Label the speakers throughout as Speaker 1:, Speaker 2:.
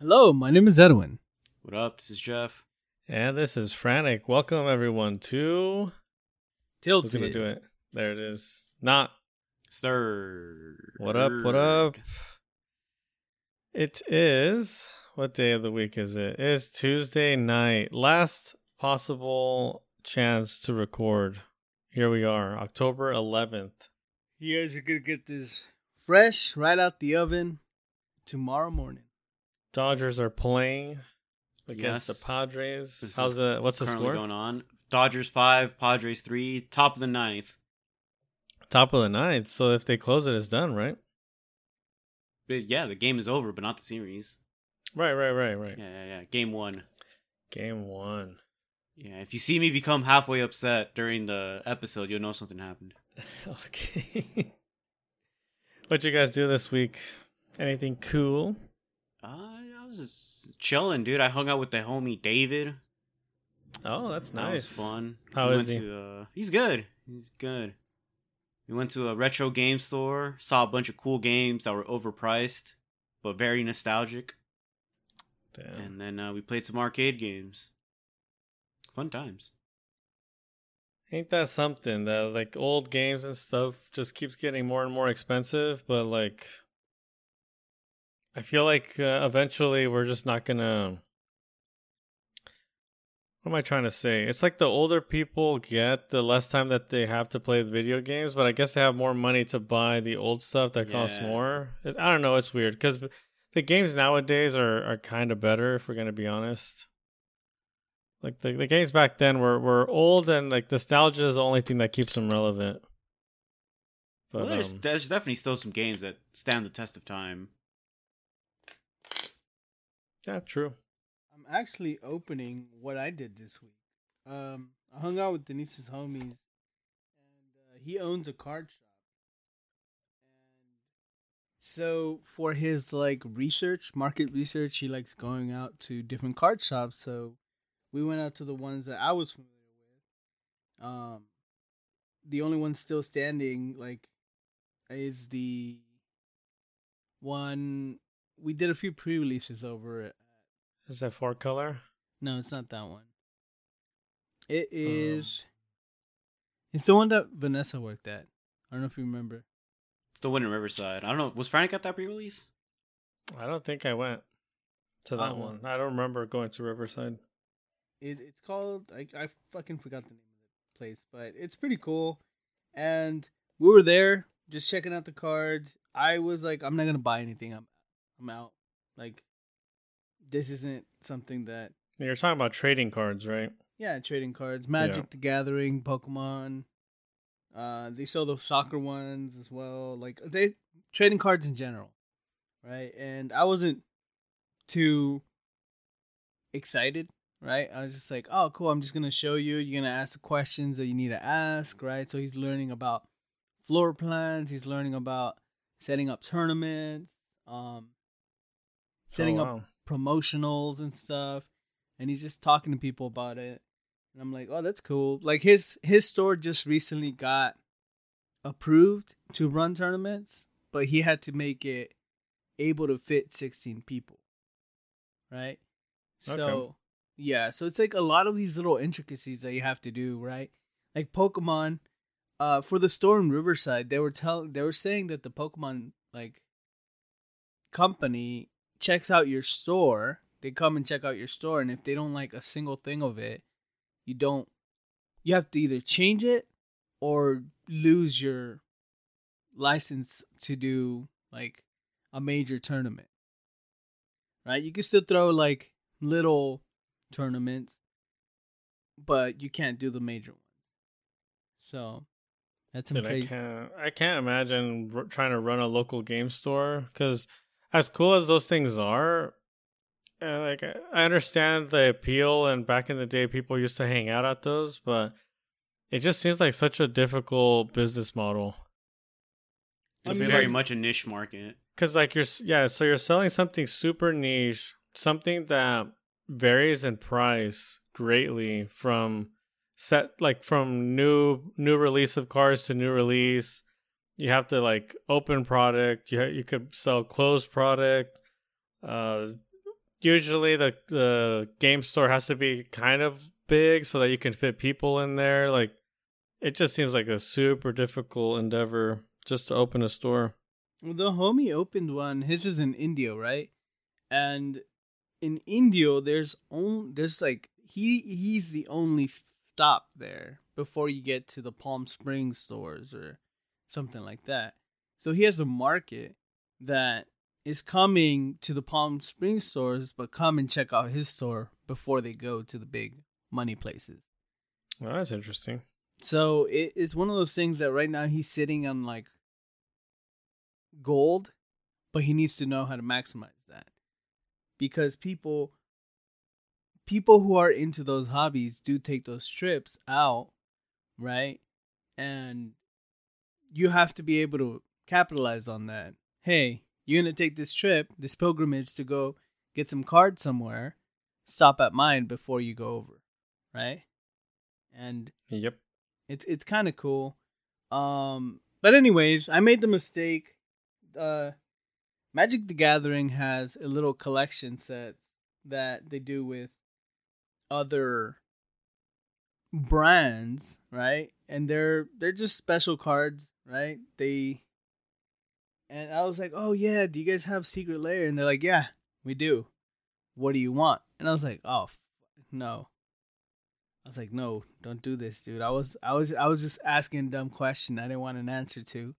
Speaker 1: Hello, my name is Edwin.
Speaker 2: What up? This is Jeff.
Speaker 3: And this is Frantic. Welcome everyone to Tilted. Who's
Speaker 1: Tilted.
Speaker 3: gonna do it? There it is. Not
Speaker 2: Stir.
Speaker 3: what up, what up? It is what day of the week is it? It is Tuesday night. Last possible chance to record. Here we are, October eleventh.
Speaker 1: You guys are gonna get this fresh right out the oven tomorrow morning.
Speaker 3: Dodgers are playing against
Speaker 2: Yes.
Speaker 3: the Padres.
Speaker 2: This
Speaker 3: How's the what's the score?
Speaker 2: going on. Dodgers five, Padres three, top of the ninth.
Speaker 3: Top of the ninth. So if they close it, it's done, right?
Speaker 2: But yeah, the game is over, but not the series.
Speaker 3: Right, right, right, right.
Speaker 2: Yeah, yeah, yeah. Game one.
Speaker 3: Game one.
Speaker 2: Yeah, if you see me become halfway upset during the episode, you'll know something happened.
Speaker 3: Okay. what you guys do this week? Anything cool?
Speaker 2: Uh, I was just chilling, dude. I hung out with the homie David.
Speaker 3: Oh, that's
Speaker 2: That
Speaker 3: nice.
Speaker 2: was fun.
Speaker 3: How
Speaker 2: we
Speaker 3: is he?
Speaker 2: To, uh, he's good. He's good. We went to a retro game store, saw a bunch of cool games that were overpriced, but very nostalgic.
Speaker 3: Damn.
Speaker 2: And then uh, we played some arcade games. Fun times.
Speaker 3: Ain't that something that like old games and stuff just keeps getting more and more expensive, but like I feel like uh, eventually we're just not gonna. What am I trying to say? It's like the older people get, the less time that they have to play the video games, but I guess they have more money to buy the old stuff that costs
Speaker 2: Yeah.
Speaker 3: more. It, I don't know. It's weird because the games nowadays are, are kind of better, if we're gonna be honest. Like the, the games back then were, were old and like nostalgia is the only thing that keeps them relevant. But
Speaker 2: well, there's,
Speaker 3: um,
Speaker 2: there's definitely still some games that stand the test of time.
Speaker 3: Yeah, true.
Speaker 1: I'm actually opening what I did this week. Um, I hung out with Denise's homies, and uh, he owns a card shop. And so for his like research, market research, he likes going out to different card shops. So we went out to the ones that I was familiar with. Um, the only one still standing, like, is the one we did a few pre-releases over it.
Speaker 3: Is that four color?
Speaker 1: No, it's not that one. It oh. is. it's the one that Vanessa worked at. I don't know if you remember.
Speaker 2: The one in Riverside. I don't know. Was Frank at that pre-release?
Speaker 3: I don't think I went to that
Speaker 1: Oh.
Speaker 3: one. I don't remember going to Riverside.
Speaker 1: It it's called I I fucking forgot the name of the place, but it's pretty cool. And we were there just checking out the cards. I was like, I'm not gonna buy anything. I'm I'm out. Like, this isn't something that
Speaker 3: You're talking about trading cards, right?
Speaker 1: yeah, trading cards, Magic
Speaker 3: Yeah.
Speaker 1: the Gathering, Pokemon. Uh, they sell those soccer ones as well. Like they trading cards in general, right? And I wasn't too excited, right? I was just like, oh, cool. I'm just gonna show you. You're gonna ask the questions that you need to ask, right? So he's learning about floor plans. He's learning about setting up tournaments, um, setting
Speaker 3: oh,
Speaker 1: up promotionals and stuff and he's just talking to people about it. And i'm like oh that's cool. Like his his store just recently got approved to run tournaments but he had to make it able to fit 16 people right? So yeah so it's like a lot of these little intricacies that you have to do right? Like pokemon uh for the store in riverside they were telling they were saying that the pokemon like company checks out your store, they come and check out your store, and if they don't like a single thing of it, you don't. You have to either change it or lose your license to do like a major tournament. Right? You can still throw like little tournaments, but you can't do the major ones. So that's some
Speaker 3: Dude, I can't. I can't imagine r- trying to run a local game store because, as cool as those things are, uh, like I- understand the appeal, and back in the day, people used to hang out at those, but it just seems like such a difficult business model.
Speaker 2: It's very
Speaker 1: like-
Speaker 2: much a niche market.
Speaker 3: Because like you're, yeah, so you're selling something super niche, something that varies in price greatly from set like from new new release of cars to new release. You have to like open product. You you could sell closed product. Uh, usually the the game store has to be kind of big so that you can fit people in there. Like it just seems like a super difficult endeavor just to open a store.
Speaker 1: The homie opened one. His is in Indio, right? And in Indio, there's only there's like he he's the only stop there before you get to the Palm Springs stores or something like that. So he has a market that is coming to the Palm Springs stores, but come and check out his store before they go to the big money places.
Speaker 3: Well, that's interesting.
Speaker 1: So it is one of those things that right now he's sitting on like gold, but he needs to know how to maximize that. Because people people who are into those hobbies do take those trips out, right? And you have to be able to capitalize on that. Hey, you're going to take this trip, this pilgrimage to go get some cards somewhere. Stop at mine before you go over, right? And
Speaker 3: Yep.
Speaker 1: it's it's kind of cool. Um, but anyways, I made the mistake. Uh, Magic the Gathering has a little collection set that they do with other brands, right? And they're they're just special cards, right? They and I was like, "Oh yeah, do you guys have Secret Lair?" And they're like, "Yeah, we do. What do you want?" And I was like, "Oh, f- no." I was like, "No, don't do this, dude." I was I was I was just asking a dumb question I didn't want an answer to.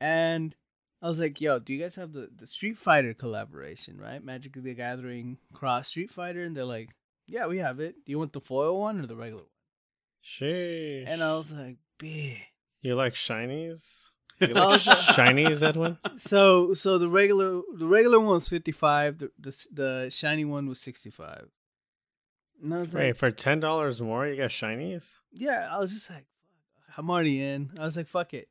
Speaker 1: And I was like, "Yo, do you guys have the the Street Fighter collaboration, right? Magic the Gathering cross Street Fighter?" And they're like, "Yeah, we have it. Do you want the foil one or the regular one?"
Speaker 3: Sheesh.
Speaker 1: And I was like, "Bitch."
Speaker 3: You like shinies?
Speaker 1: So
Speaker 3: You
Speaker 1: I
Speaker 3: like
Speaker 1: oh,
Speaker 3: shinies, Edwin?
Speaker 1: So so the regular the regular one was fifty five. The, the the shiny one was sixty five. And I was
Speaker 3: Wait,
Speaker 1: like,
Speaker 3: for ten dollars more, you got shinies?
Speaker 1: yeah. I was just like, I'm already in. I was like, fuck it,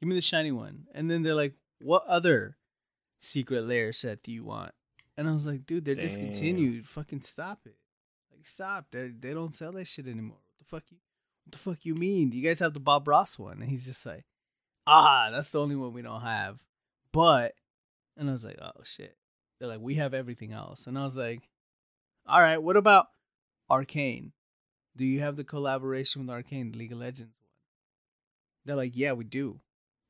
Speaker 1: give me the shiny one. And then they're like, what other Secret Lair set do you want? And I was like, dude, they're
Speaker 3: Damn.
Speaker 1: discontinued. Fucking stop it. Like stop. They they don't sell that shit anymore. What the fuck you? What the fuck you mean? Do you guys have the Bob Ross one? And he's just like, ah, that's the only one we don't have. But, and I was like, oh shit. They're like, we have everything else. And I was like, all right, what about Arcane? Do you have the collaboration with Arcane, League of Legends one? They're like, yeah, we do.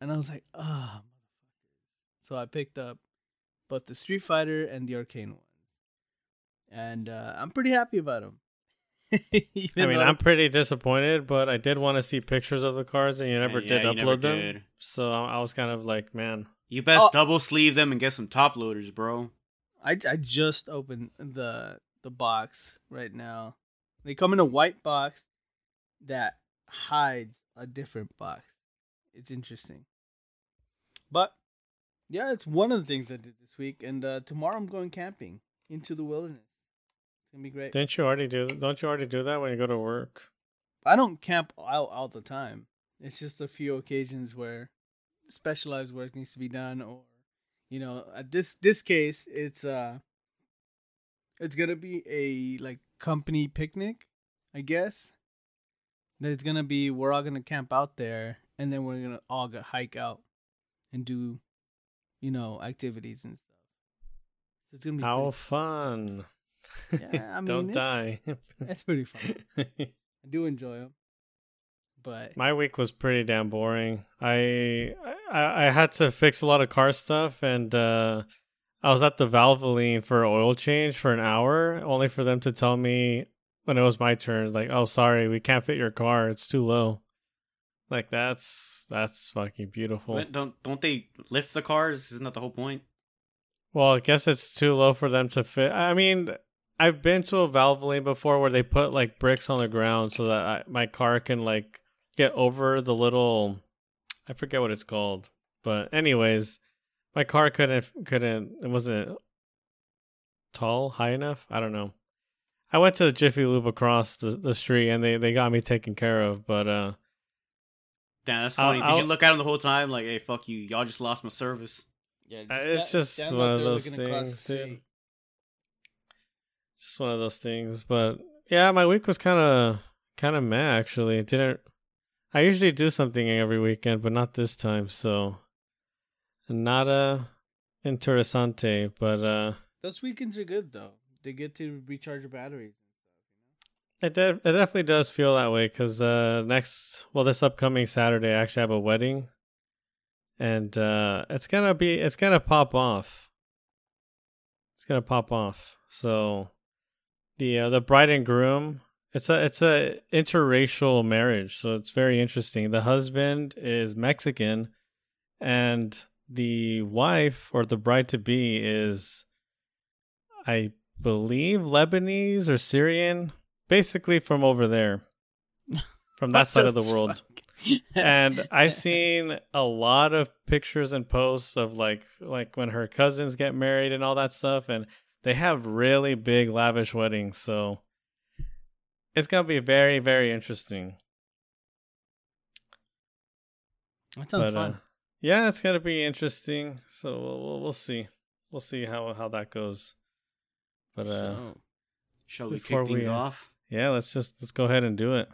Speaker 1: And I was like, ah, motherfuckers. So I picked up both the Street Fighter and the Arcane ones. And uh, I'm pretty happy about them.
Speaker 3: I mean, I'm pretty disappointed, but I did want to see pictures of the cards, and you never
Speaker 2: Yeah,
Speaker 3: did
Speaker 2: you
Speaker 3: upload
Speaker 2: never
Speaker 3: them.
Speaker 2: did.
Speaker 3: So I I was kind of like, man,
Speaker 2: You best
Speaker 1: Oh.
Speaker 2: double sleeve them and get some top loaders, bro.
Speaker 1: I, I just opened the the box right now. They come in a white box that hides a different box. It's interesting. But yeah, it's one of the things I did this week. And uh, tomorrow I'm going camping into the wilderness. It's gonna be great.
Speaker 3: didn't you already do? Don't you already do that when you go to work?
Speaker 1: I don't camp out all the time. It's just a few occasions where specialized work needs to be done, or you know, at this this case, it's uh, it's gonna be a like company picnic, I guess. That it's gonna be we're all gonna camp out there, and then we're gonna all go hike out and do, you know, activities and stuff. So it's gonna be
Speaker 3: How fun!
Speaker 1: Yeah, I mean,
Speaker 3: don't
Speaker 1: it's-
Speaker 3: die.
Speaker 1: pretty, it's pretty fun. I do enjoy them, but
Speaker 3: My week was pretty damn boring. I, I I had to fix a lot of car stuff, and uh, I was at the Valvoline for an oil change for an hour, only for them to tell me when it was my turn, like, "Oh, sorry, we can't fit your car. It's too low." Like that's that's fucking beautiful.
Speaker 2: What? Don't don't they lift the cars? Isn't that the whole point?
Speaker 3: Well, I guess it's too low for them to fit. I mean, I've been to a Valvoline before where they put like bricks on the ground so that I, my car can like get over the little I forget what it's called. But anyways, my car couldn't couldn't it wasn't tall, high enough. I don't know. I went to the Jiffy Lube across the, the street and they, they got me taken care of, but uh
Speaker 2: Damn, that's
Speaker 3: I'll-
Speaker 2: funny. Did
Speaker 3: I'll-
Speaker 2: you look at him the whole time? Like, hey, fuck you. Y'all just lost my service.
Speaker 1: yeah,
Speaker 3: Uh, it's just one of those
Speaker 1: looking across the
Speaker 3: things, dude.
Speaker 1: street.
Speaker 3: Just one of those things. But yeah, my week was kind of kind of meh actually. It didn't. I usually do something every weekend, but not this time. So nada interesante. But uh,
Speaker 1: Those weekends are good though. They get to recharge your batteries and stuff.
Speaker 3: It de- it definitely does feel that way because uh, next, well, this upcoming Saturday, I actually have a wedding, and uh, it's gonna be it's gonna pop off. It's gonna pop off. So, the uh, the bride and groom, it's a it's a interracial marriage, so it's very interesting. The husband is Mexican, and the wife or the bride to be is, I believe, Lebanese or Syrian basically from over there from that side
Speaker 1: the
Speaker 3: of the world and I've seen a lot of pictures and posts of like like when her cousins get married and all that stuff and they have really big lavish weddings so it's gonna be very very interesting
Speaker 1: that sounds
Speaker 3: but
Speaker 1: fun.
Speaker 3: uh yeah it's gonna be interesting so we'll, we'll, we'll see we'll see how how that goes but uh
Speaker 1: So,
Speaker 2: Shall we kick things
Speaker 3: we, uh,
Speaker 2: off?
Speaker 3: yeah let's just let's go ahead and do it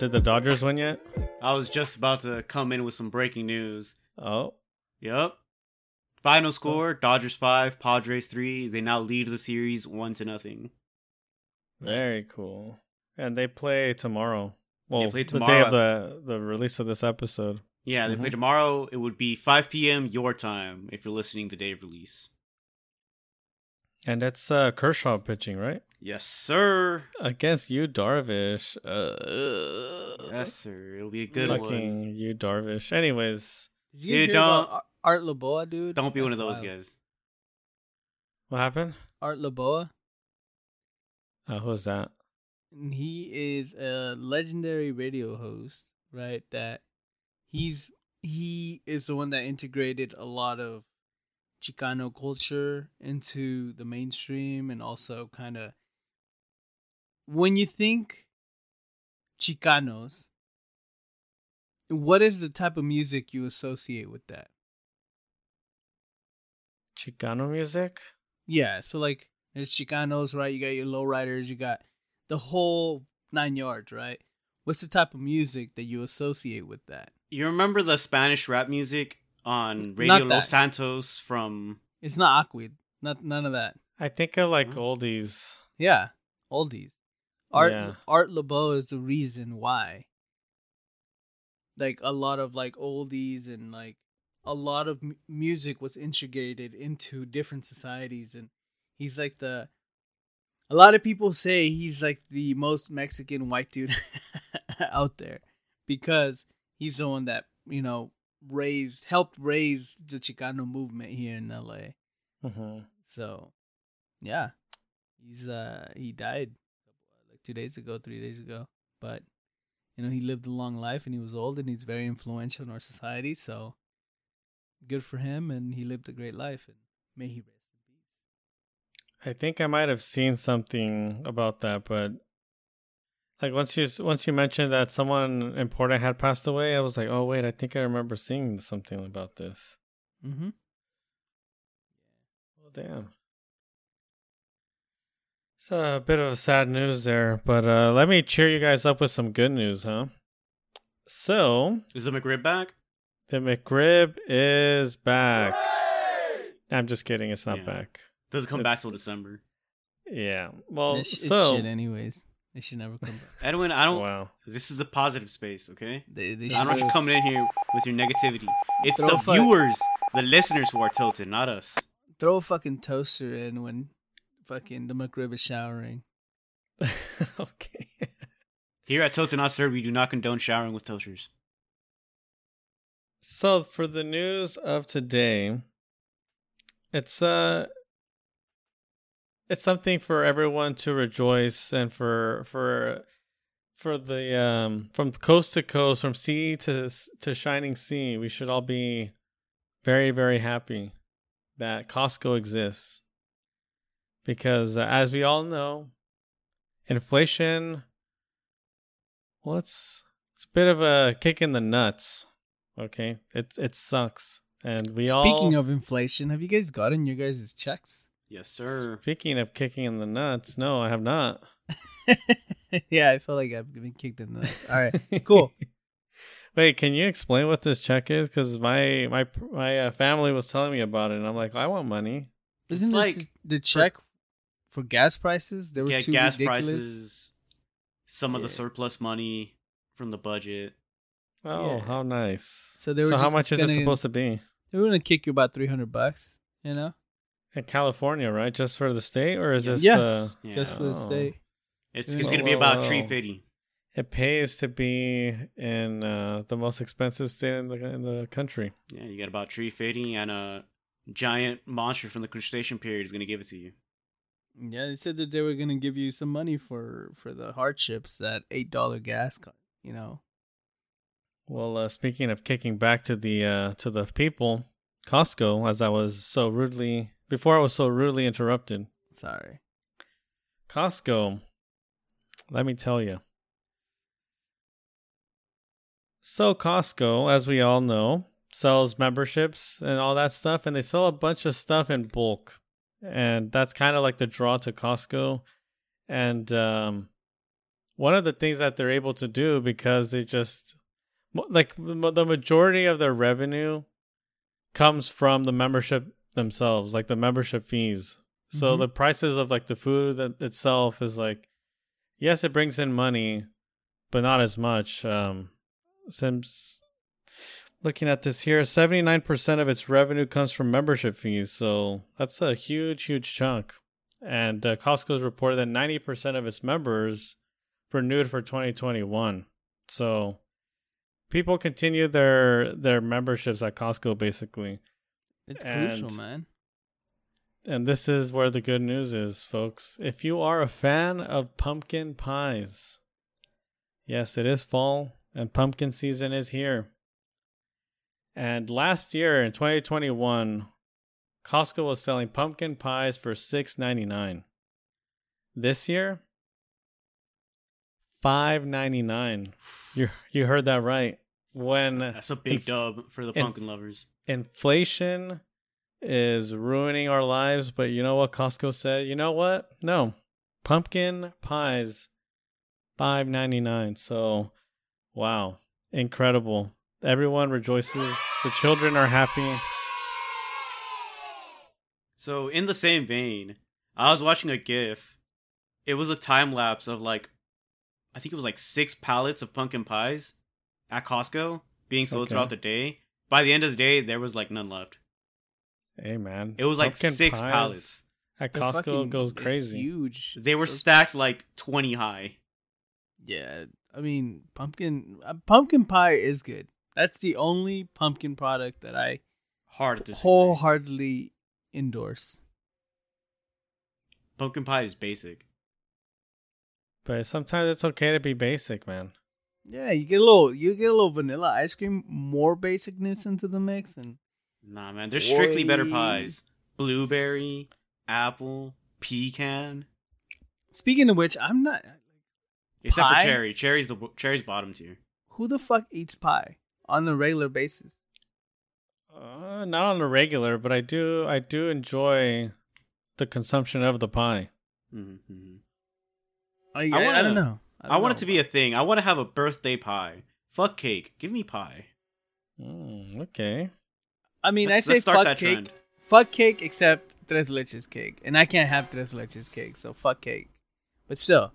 Speaker 3: did the dodgers win yet
Speaker 2: I was just about to come in with some breaking news.
Speaker 3: oh
Speaker 2: Yep. Final score: Dodgers five, Padres three. They now lead the series one to nothing.
Speaker 3: Very cool. And they play tomorrow. Well, they
Speaker 2: play tomorrow.
Speaker 3: the day of the the release of this episode.
Speaker 2: Yeah, they play
Speaker 3: Mhm.
Speaker 2: tomorrow. It would be 5 p.m. your time if you're listening the day of release.
Speaker 3: And that's uh, Kershaw pitching, right?
Speaker 2: Yes, sir.
Speaker 3: Against Yu, Darvish. Uh,
Speaker 2: Yes, sir. It'll be a good
Speaker 3: fucking
Speaker 2: one.
Speaker 3: Yu, Darvish. Anyways,
Speaker 1: Did you
Speaker 2: Dude, don't-
Speaker 1: Art Laboe, dude?
Speaker 2: Don't be one of those
Speaker 1: wild.
Speaker 2: guys.
Speaker 3: what happened?
Speaker 1: Art Laboe.
Speaker 3: Uh, who's that?
Speaker 1: He is a legendary radio host, right? That he's he is the one that integrated a lot of Chicano culture into the mainstream and also kind of when you think Chicanos, what is the type of music you associate with that?
Speaker 3: Chicano music?
Speaker 1: Yeah, so like there's Chicanos, right? You got your lowriders, you got the whole nine yards, right? What's the type of music that you associate with that?
Speaker 2: You remember the Spanish rap music on
Speaker 1: Not
Speaker 2: Radio. Los Santos from
Speaker 1: It's not Aquid, not none of that.
Speaker 3: I think of like
Speaker 2: Huh?
Speaker 3: oldies.
Speaker 1: Yeah, oldies. Art
Speaker 3: Yeah.
Speaker 1: Art Laboe is the reason why. Like a lot of like oldies and like a lot of m- music was integrated into different societies and he's like the a lot of people say he's like the most Mexican white dude out there because he's the one that, you know, raised helped raise the Chicano movement here in LA.
Speaker 3: hmm
Speaker 1: So, yeah, he's uh he died like two days ago, three days ago. But you know he lived a long life and he was old and he's very influential in our society. So good for him and he lived a great life and may he rest in peace.
Speaker 3: I think I might have seen something about that, but like once you once you mentioned that someone important had passed away, I was like, oh wait, I think I remember seeing something about this.
Speaker 1: Mm-hmm.
Speaker 3: Well, damn. It's a bit of sad news there, but uh, let me cheer you guys up with some good news, huh? So
Speaker 2: Is the McRib back?
Speaker 3: the McRib is back. I'm just kidding, it's not
Speaker 2: Yeah.
Speaker 3: back.
Speaker 2: Doesn't come back till December.
Speaker 3: Yeah. Well,
Speaker 1: it's, it's
Speaker 3: so
Speaker 1: shit anyways. They should never come back.
Speaker 2: Edwin, I don't.
Speaker 3: wow.
Speaker 2: This is a positive space, okay?
Speaker 1: They, they
Speaker 2: I don't want you coming in here with your negativity. It's
Speaker 1: Throw
Speaker 2: the
Speaker 1: a fu-
Speaker 2: viewers, the listeners who are tilted, not us.
Speaker 1: Throw a fucking toaster in when fucking the McRib is showering.
Speaker 3: okay.
Speaker 2: Here at Tilted Not Served, we do not condone showering with toasters.
Speaker 3: So for the news of today, it's uh it's something for everyone to rejoice and for for for the um from coast to coast, from sea to to shining sea, we should all be very very happy that Costco exists. Because uh, as we all know, inflation well it's It's a bit of a kick in the nuts. Okay, it it sucks, and we all.
Speaker 1: Speaking of inflation, have you guys gotten your guys' checks?
Speaker 2: Yes, sir.
Speaker 3: Speaking of kicking in the nuts, no, I have not.
Speaker 1: yeah, I feel like I've been kicked in the nuts. All right, cool.
Speaker 3: Wait, can you explain what this check is? Because my my my uh, family was telling me about it, and I'm like, I want money.
Speaker 1: Isn't
Speaker 2: It's
Speaker 1: this
Speaker 2: like
Speaker 1: the check for, gas prices? They were
Speaker 2: Yeah,
Speaker 1: too
Speaker 2: gas
Speaker 1: ridiculous.
Speaker 2: prices, some of the surplus money from the budget.
Speaker 3: Oh,
Speaker 1: Yeah.
Speaker 3: how nice!
Speaker 1: So they were
Speaker 3: so how
Speaker 1: just
Speaker 3: much is it supposed to be
Speaker 1: They were gonna kick you about three hundred bucks. You know,
Speaker 3: in California? Right, just for the state, or is this?
Speaker 1: Yeah.
Speaker 3: Uh,
Speaker 2: Yeah.
Speaker 1: just for the
Speaker 3: Oh.
Speaker 1: state.
Speaker 2: It's
Speaker 1: Whoa,
Speaker 2: it's gonna be about
Speaker 3: whoa.
Speaker 2: tree fifty.
Speaker 3: it pays to be in uh, the most expensive state in the in the country.
Speaker 2: Yeah, you got about tree fifty and a giant monster from the crustacean period is gonna give it to you.
Speaker 1: Yeah, they said that they were gonna give you some money for for the hardships that eight dollar gas. co- You know,
Speaker 3: Well, uh, speaking of kicking back to the uh, to the people, Costco, as I was so rudely before, I was so rudely interrupted.
Speaker 1: sorry.
Speaker 3: Costco, let me tell you. So, Costco, as we all know, sells memberships and all that stuff, and they sell a bunch of stuff in bulk. And that's kind of like the draw to Costco. And um, one of the things that they're able to do because they just, like, the the majority of their revenue comes from the membership themselves, like the membership fees. So
Speaker 1: Mhm.
Speaker 3: the prices of like the food that itself is like, yes, it brings in money, but not as much. Um, since looking at this here, seventy nine percent of its revenue comes from membership fees. So that's a huge, huge chunk. And uh, Costco's reported that ninety percent of its members renewed for twenty twenty one. So people continue their their memberships at Costco basically.
Speaker 1: It's
Speaker 3: And-
Speaker 1: crucial, man.
Speaker 3: And this is where the good news is, folks. If you are a fan of pumpkin pies, yes, it is fall and pumpkin season is here. And last year in 2021, Costco was selling pumpkin pies for $6.99. This year, $5.99. You you heard that right. When
Speaker 2: That's a big dub for the pumpkin lovers.
Speaker 3: Inflation is ruining our lives, but you know what Costco said? You know what? No. Pumpkin pies five ninety nine. So wow. Incredible. Everyone rejoices. The children are happy.
Speaker 2: So in the same vein, I was watching a GIF. It was a time lapse of like, I think it was like six pallets of pumpkin pies at Costco being sold
Speaker 3: Okay.
Speaker 2: throughout the day. By the end of the day, there was like none left.
Speaker 3: Hey man.
Speaker 2: It was like
Speaker 3: Pumpkin
Speaker 2: six
Speaker 3: pies
Speaker 2: pallets.
Speaker 3: At
Speaker 1: They're
Speaker 3: Costco
Speaker 1: fucking-
Speaker 3: goes
Speaker 1: they're
Speaker 3: crazy.
Speaker 1: Huge.
Speaker 2: They were
Speaker 1: Those-
Speaker 2: stacked like twenty high.
Speaker 1: Yeah, I mean, pumpkin uh, pumpkin pie is good. That's the only pumpkin product that I
Speaker 2: Hard to
Speaker 1: wholeheartedly endorse.
Speaker 2: Pumpkin pie is basic.
Speaker 3: But sometimes it's okay to be basic, man.
Speaker 1: Yeah, you get a little, you get a little vanilla ice cream, more basicness into the mix, and
Speaker 2: Nah, man, there's strictly better pies. Blueberry, apple, pecan.
Speaker 1: speaking of which, I'm not.
Speaker 2: Except
Speaker 1: Pie?
Speaker 2: for cherry. Cherry's the cherry's bottom tier.
Speaker 1: Who the fuck eats pie on a regular basis?
Speaker 3: Uh, not on a regular, but I do I do enjoy the consumption of the pie.
Speaker 2: Mm-hmm.
Speaker 1: I, I,
Speaker 2: wanna-
Speaker 1: I don't know.
Speaker 2: I, want it to be a thing. I want to have a birthday pie. Fuck cake. Give me pie.
Speaker 3: Mm, okay.
Speaker 1: I mean,
Speaker 2: Let's-
Speaker 1: I say
Speaker 2: let's start
Speaker 1: fuck
Speaker 2: that
Speaker 1: cake.
Speaker 2: trend.
Speaker 1: Fuck cake, except tres leches cake, and I can't have tres leches cake, so fuck cake. But still,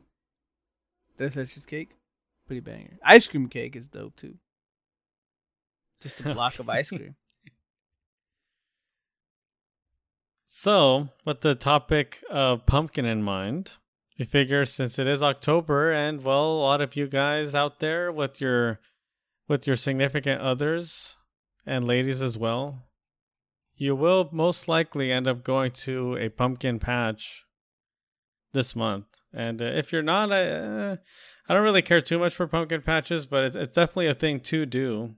Speaker 1: tres leches cake, pretty banger. Ice cream cake is dope too. Just a block of ice cream.
Speaker 3: So, with the topic of pumpkin in mind, we figure since it is October and well, a lot of you guys out there with your with your significant others and ladies as well, you will most likely end up going to a pumpkin patch this month. And uh, if you're not, I, uh, I don't really care too much for pumpkin patches, but it's, it's definitely a thing to do.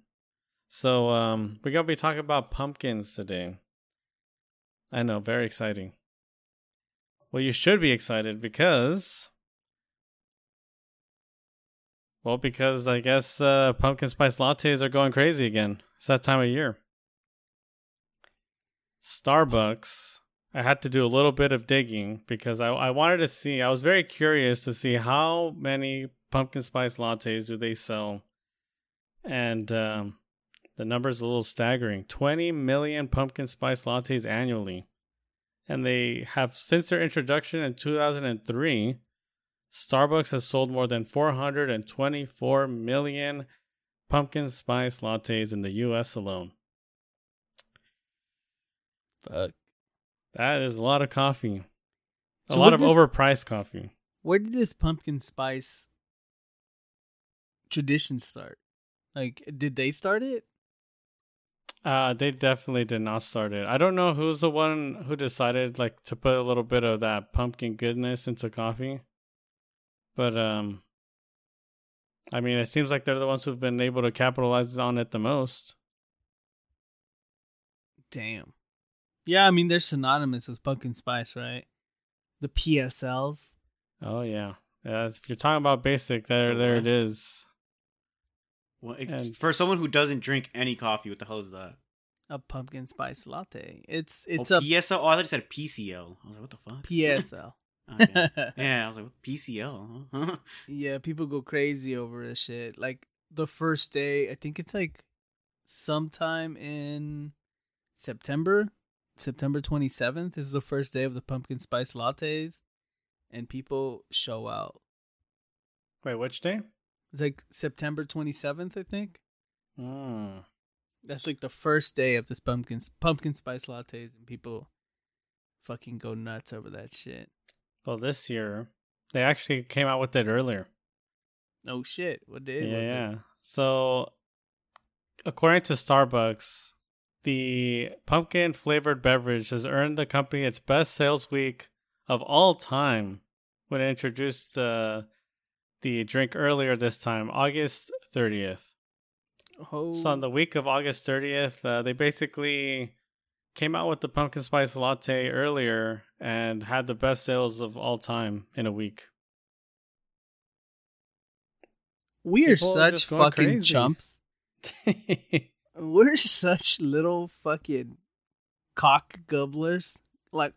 Speaker 3: So um, we're gonna be talking about pumpkins today. I know, very exciting. Well, you should be excited because Well, because I guess uh, pumpkin spice lattes are going crazy again. It's that time of year. Starbucks, I had to do a little bit of digging because I, I wanted to see, I was very curious to see how many pumpkin spice lattes do they sell. And um, the number's a little staggering 20 million pumpkin spice lattes annually. And they have, since their introduction in 2003, Starbucks has sold more than 424 million pumpkin spice lattes in the US alone.
Speaker 1: Fuck.
Speaker 3: That is a lot of coffee. A
Speaker 1: So
Speaker 3: lot of
Speaker 1: does-
Speaker 3: overpriced coffee.
Speaker 1: Where did this pumpkin spice tradition start? Like, did they start it?
Speaker 3: Uh, they definitely did not start it. I don't know who's the one who decided like to put a little bit of that pumpkin goodness into coffee. But um I mean, it seems like they're the ones who've been able to capitalize on it the most.
Speaker 1: Damn. Yeah, I mean they're synonymous with pumpkin spice, right? The PSLs.
Speaker 3: Oh yeah. Yeah, if you're talking about basic, there there it is.
Speaker 2: Well, it's,
Speaker 3: And-
Speaker 2: for someone who doesn't drink any coffee, what the hell is that?
Speaker 1: A pumpkin spice latte. It's oh, it's
Speaker 2: oh,
Speaker 1: a
Speaker 2: PSL. Oh, I thought you said PCL. I was like, what the fuck?
Speaker 1: PSL.
Speaker 2: Okay. yeah, I was like, what PCL? Huh?
Speaker 1: yeah, people go crazy over this shit. Like the first day, I think it's like sometime in September. September 27th is the first day of the pumpkin spice lattes and people show out.
Speaker 3: Wait, which day?
Speaker 1: It's like September 27th, I think.
Speaker 3: Mm.
Speaker 1: That's like the first day of this pumpkin pumpkin spice lattes and people fucking go nuts over that shit.
Speaker 3: Well, this year they actually came out with it earlier.
Speaker 1: Oh shit. What day
Speaker 3: yeah, yeah. So, according to Starbucks, the pumpkin flavored beverage has earned the company its best sales week of all time when it introduced the the drink earlier this time, August 30th.
Speaker 1: Oh.
Speaker 3: So, on the week of August 30th, uh, they basically came out with the pumpkin spice latte earlier and had the best sales of all time in a week.
Speaker 1: we are
Speaker 3: people
Speaker 1: such
Speaker 3: just going
Speaker 1: fucking
Speaker 3: crazy.
Speaker 1: chumps. We're such little fucking cock gobblers. Like,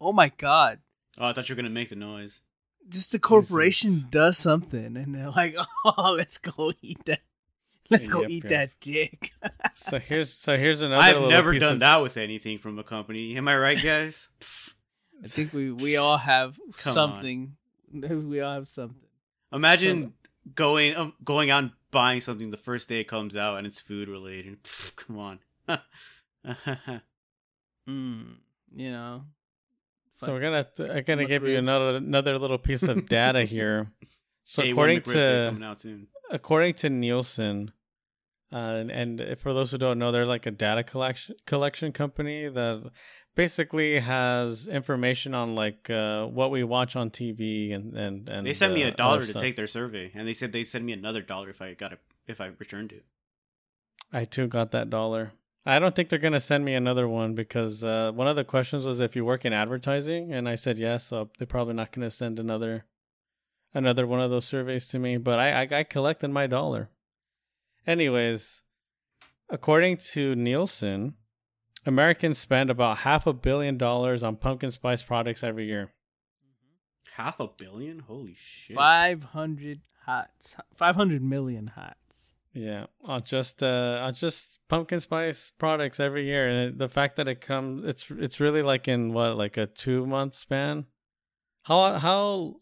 Speaker 1: oh my god.
Speaker 2: oh, I thought you were gonna make the noise.
Speaker 1: Just the corporation
Speaker 3: Jesus.
Speaker 1: does something and they're like, oh, let's go eat that. Let's go
Speaker 3: Yep,
Speaker 1: eat
Speaker 3: yep.
Speaker 1: that dick.
Speaker 3: so here's so here's another.
Speaker 2: I've
Speaker 3: little
Speaker 2: never
Speaker 3: piece
Speaker 2: done
Speaker 3: of-
Speaker 2: that with anything from a company. Am I right, guys?
Speaker 1: I think we, we all have
Speaker 2: on.
Speaker 1: something. We all have something.
Speaker 2: Imagine going um, going out and buying something the first day it comes out and it's food related. Pff, come on.
Speaker 1: Mm, you know.
Speaker 3: So we're gonna I'm gonna give you another another little piece of data here. So according to
Speaker 2: out soon.
Speaker 3: according to Nielsen, uh, and, and for those who don't know, they're like a data collection collection company that basically has information on like uh, what we watch on TV and and and
Speaker 2: They sent me
Speaker 3: uh,
Speaker 2: a dollar to take their survey, and they said they'd send me another dollar if I got it if I returned it.
Speaker 3: I too got that dollar. I don't think they're gonna send me another one because uh, one of the questions was if you work in advertising, and I said yes. So they're probably not gonna send another another one of those surveys to me. But I I, I collected my dollar. Anyways, according to Nielsen, Americans spend about half a billion dollars on pumpkin spice products every year.
Speaker 2: Half a billion? Holy shit!
Speaker 1: 500 hots. 500 million hots.
Speaker 3: Yeah, on just uh on just pumpkin spice products every year, and the fact that it comes, it's it's really like in what like a two month span. How how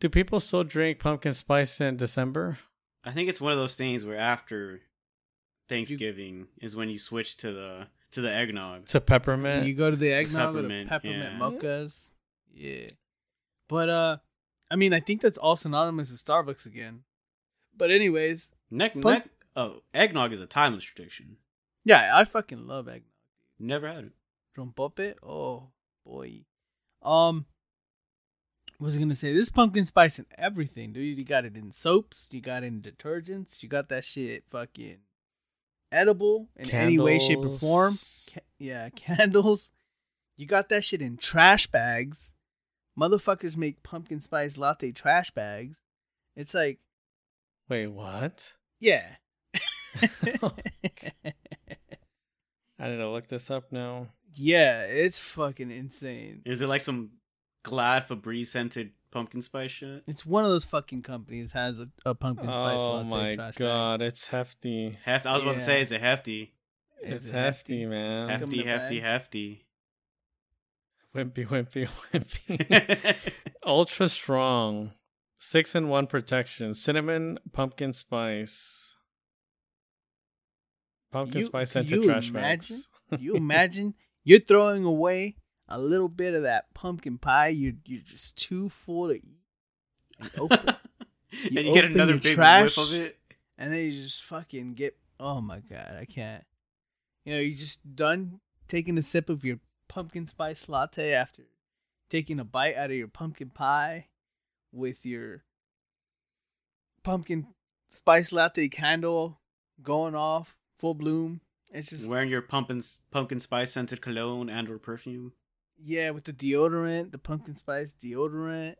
Speaker 3: do people still drink pumpkin spice in December?
Speaker 2: I think it's one of those things where after Thanksgiving is when you switch to the to the eggnog.
Speaker 3: To peppermint.
Speaker 1: You go to the eggnog or the
Speaker 2: Peppermint,
Speaker 1: peppermint
Speaker 2: yeah.
Speaker 1: mochas. Yeah. But uh I mean I think that's all synonymous with Starbucks again. But anyways,
Speaker 2: Neck, neck. Oh, eggnog is a timeless tradition.
Speaker 1: yeah, I fucking love eggnog.
Speaker 2: Never had it.
Speaker 1: From Rompope? Oh boy. Um was I gonna say? This pumpkin spice in everything, dude. You got it in soaps, you got it in detergents, you got that shit fucking edible in any way, shape, or form. Ca- yeah, candles. You got that shit in trash bags. Motherfuckers make pumpkin spice latte trash bags. It's like
Speaker 3: Wait, what?
Speaker 1: Yeah.
Speaker 3: I need to look this up now.
Speaker 1: yeah, it's fucking insane.
Speaker 2: Is it like some Glad Febreze scented pumpkin spice shit?
Speaker 1: It's one of those fucking companies has a, a pumpkin spice
Speaker 3: Oh
Speaker 1: latte
Speaker 3: my
Speaker 1: trash bag.
Speaker 3: god, it's hefty.
Speaker 2: Hefty. I was about to say, is it hefty?
Speaker 3: It's
Speaker 1: Is it
Speaker 3: hefty, man.
Speaker 2: Hefty, hefty,
Speaker 1: bag?
Speaker 2: hefty.
Speaker 3: Wimpy, wimpy, wimpy. Ultra strong. Six and one protection. Cinnamon, pumpkin spice. Pumpkin
Speaker 1: You-
Speaker 3: spice
Speaker 1: can
Speaker 3: scented trash
Speaker 1: imagine?
Speaker 3: bags.
Speaker 1: you imagine you're throwing away a little bit of that pumpkin pie. You're you're just too full to eat. And, open,
Speaker 2: and
Speaker 1: You
Speaker 2: you get another big
Speaker 1: trash,
Speaker 2: whiff of it.
Speaker 1: and then you just fucking get. Oh my god, I can't. You know, you just done taking a sip of your pumpkin spice latte after taking a bite out of your pumpkin pie with your pumpkin spice latte candle going off full bloom. It's just
Speaker 2: Wearing your pumpkin pumpkin spice scented cologne and or perfume.
Speaker 1: Yeah, with the deodorant, the pumpkin spice deodorant.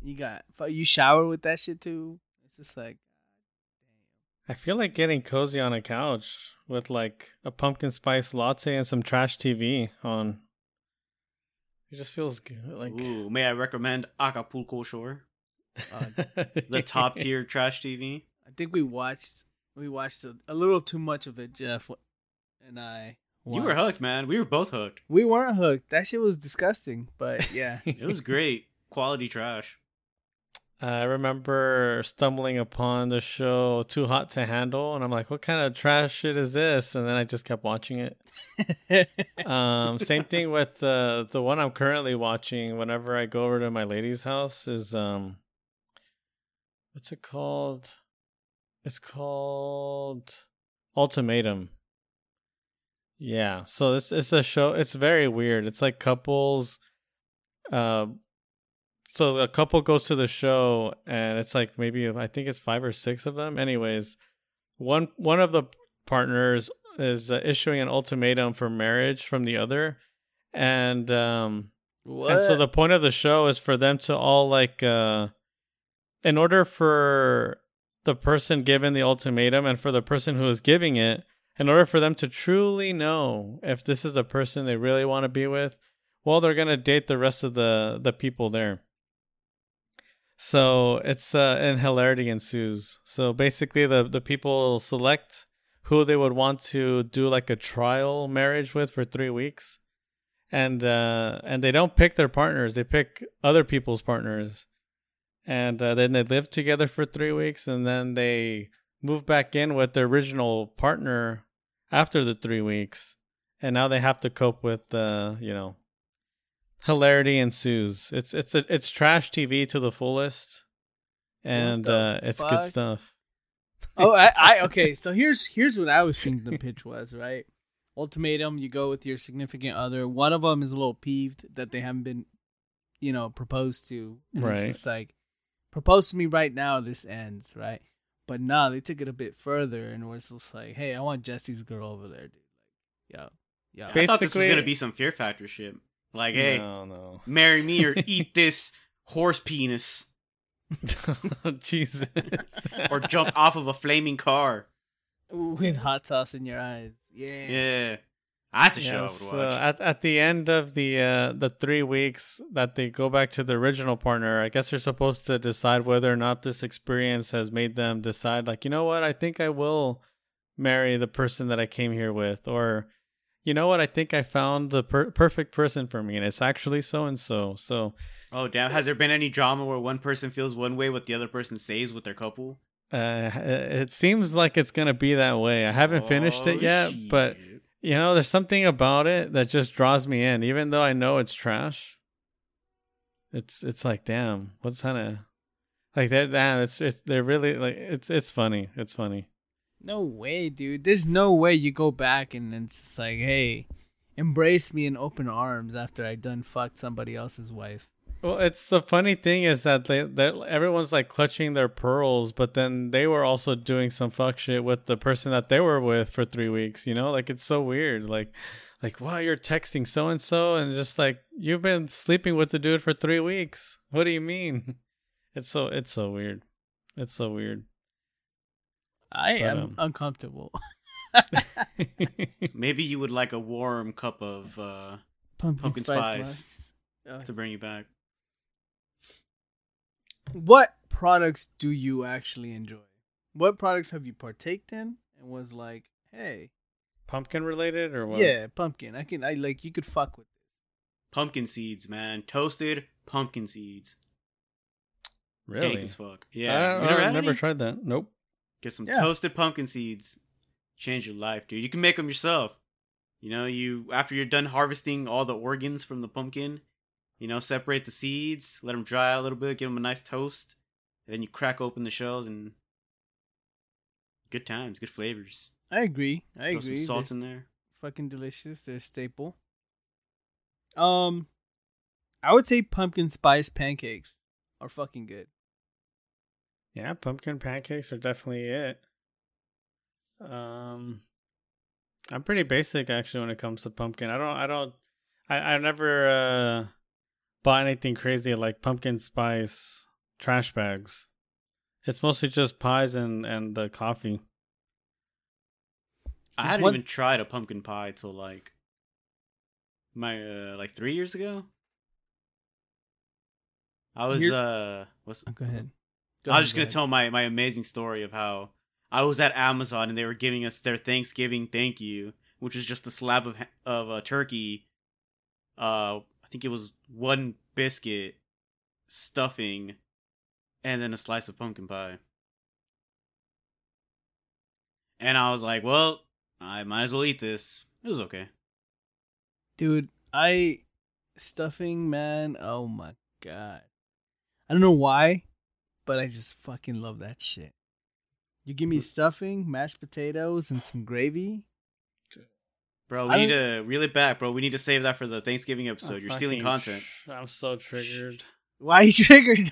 Speaker 1: You got you shower with that shit too. It's just like
Speaker 3: I feel like getting cozy on a couch with like a pumpkin spice latte and some trash TV on. It just feels good. Like
Speaker 2: Ooh, may I recommend Acapulco Shore, the top tier trash TV?
Speaker 1: I think we watched we watched a, a little too much of it, Jeff and I.
Speaker 2: You were hooked, man. We were both hooked.
Speaker 1: We weren't hooked. That shit was disgusting, but yeah.
Speaker 2: It was great. Quality trash.
Speaker 3: I remember stumbling upon the show Too Hot to Handle, and I'm like, "What kind of trash shit is this?" And then I just kept watching it. Um, same thing with the the one I'm currently watching. Whenever I go over to my lady's house, is um, what's it called? It's called Ultimatum. Yeah, so it's it's a show. It's very weird. It's like couples. Uh, so a couple goes to the show, and it's like maybe I think it's five or six of them. Anyways, one one of the partners is uh, issuing an ultimatum for marriage from the other, and um,
Speaker 1: what?
Speaker 3: and so the point of the show is for them to all like uh in order for the person given the ultimatum and for the person who is giving it in order for them to truly know if this is the person they really want to be with well they're going to date the rest of the the people there. So it's uh and hilarity ensues. So basically the the people select who they would want to do like a trial marriage with for 3 weeks. And uh and they don't pick their partners they pick other people's partners and uh, then they lived together for three weeks and then they moved back in with their original partner after the three weeks and now they have to cope with uh you know hilarity ensues it's it's a, it's trash tv to the fullest and
Speaker 1: the
Speaker 3: uh it's good stuff
Speaker 1: oh, I, I okay. So here's here's what I was thinking the pitch was. Right, ultimatum. You go with your significant other. One of them is a little peeved that they haven't been, you know, proposed to. And It's
Speaker 3: Right.
Speaker 1: just like, propose to me right now. This ends. Right. But nah, they took it a bit further and was just like, hey, I want Jesse's girl over there, dude. Like, yo, yo.
Speaker 2: I thought this was gonna be some Fear Factor shit. Like, hey,
Speaker 3: no no
Speaker 2: marry me or eat this horse penis,
Speaker 3: jesus
Speaker 2: or jump off of a flaming car.
Speaker 1: with hot sauce in your eyes. Yeah.
Speaker 2: Yeah, that's a show
Speaker 3: Yes,
Speaker 2: watch.
Speaker 3: uh, at at the end of the uh, the three weeks that they go back to the original partner, I guess they're supposed to decide whether or not this experience has made them decide, like, you know what, I think I will marry the person that I came here with, or you know what, I think I found the per- perfect person for me, and it's actually so and so. So
Speaker 2: oh damn! Has there been any drama where one person feels one way, but the other person stays with their couple?
Speaker 3: uh, it seems like it's gonna be that way. I haven't finished it
Speaker 2: Oh,
Speaker 3: yet, but
Speaker 2: shit.
Speaker 3: You know, there's something about it that just draws me in, even though I know it's trash. It's it's like, damn, what's kind of like that? Damn, it's it's they're really like it's it's funny. It's funny.
Speaker 1: No way, dude. There's no way you go back and it's just like, hey, embrace me in open arms after I done fucked somebody else's wife.
Speaker 3: Well, it's the funny thing is that they they everyone's like clutching their pearls, but then they were also doing some fuck shit with the person that they were with for three weeks. You know, like it's so weird. Like, like wow, you're texting so and so, and just like you've been sleeping with the dude for three weeks. What do you mean? It's so it's so weird. It's so weird.
Speaker 1: I
Speaker 3: But,
Speaker 1: am
Speaker 3: um,
Speaker 1: uncomfortable.
Speaker 2: Maybe you would like a warm cup of uh
Speaker 1: Pumpkin,
Speaker 2: Pumpkin
Speaker 1: spice.
Speaker 2: spice. To bring you back.
Speaker 1: What products do you actually enjoy? What products have you partaked in and was like, hey,
Speaker 3: Pumpkin related or what?
Speaker 1: yeah, pumpkin. I can, I like, you could fuck with this.
Speaker 2: Pumpkin seeds, man. Toasted pumpkin seeds. Dank
Speaker 3: Really?
Speaker 2: as fuck. Yeah.
Speaker 3: don't-
Speaker 2: never
Speaker 3: I've never
Speaker 2: any?
Speaker 3: tried that. Nope.
Speaker 2: Get some
Speaker 1: Yeah.
Speaker 2: toasted pumpkin seeds. Change your life, dude. You can make them yourself. You know, you after you're done harvesting all the organs from the pumpkin, you know, separate the seeds, let them dry a little bit, give them a nice toast, and then you crack open the shells and good times, good flavors.
Speaker 1: I agree. I
Speaker 2: Throw
Speaker 1: agree.
Speaker 2: some salt
Speaker 1: They're
Speaker 2: in there.
Speaker 1: fucking delicious. They're a staple. Um, I would say pumpkin spice pancakes are fucking good.
Speaker 3: Yeah, pumpkin pancakes are definitely it. Um, I'm pretty basic actually when it comes to pumpkin. I don't, I don't, I, I never uh bought anything crazy like pumpkin spice trash bags. It's mostly just pies and and the coffee.
Speaker 2: I
Speaker 1: This
Speaker 2: hadn't
Speaker 1: one-
Speaker 2: even tried a pumpkin pie till like my uh like three years ago. I was
Speaker 1: Here-
Speaker 2: uh what's
Speaker 1: Oh, go ahead. Go
Speaker 2: I
Speaker 1: ahead,
Speaker 2: was just
Speaker 1: go
Speaker 2: gonna
Speaker 1: ahead.
Speaker 2: tell my my amazing story of how I was at Amazon and they were giving us their Thanksgiving thank you, which was just a slab of of a turkey. Uh, I think it was one biscuit, stuffing, and then a slice of pumpkin pie. And I was like, well, I might as well eat this. It was okay.
Speaker 1: Dude, I stuffing man. Oh my god. I don't know why, but I just fucking love that shit. You give me stuffing, mashed potatoes, and some gravy.
Speaker 2: Bro, we
Speaker 1: I
Speaker 2: need to reel it back, bro. We need to save that for the Thanksgiving episode.
Speaker 3: I'm
Speaker 2: You're stealing content.
Speaker 3: tr- I'm so triggered
Speaker 1: Why you triggered?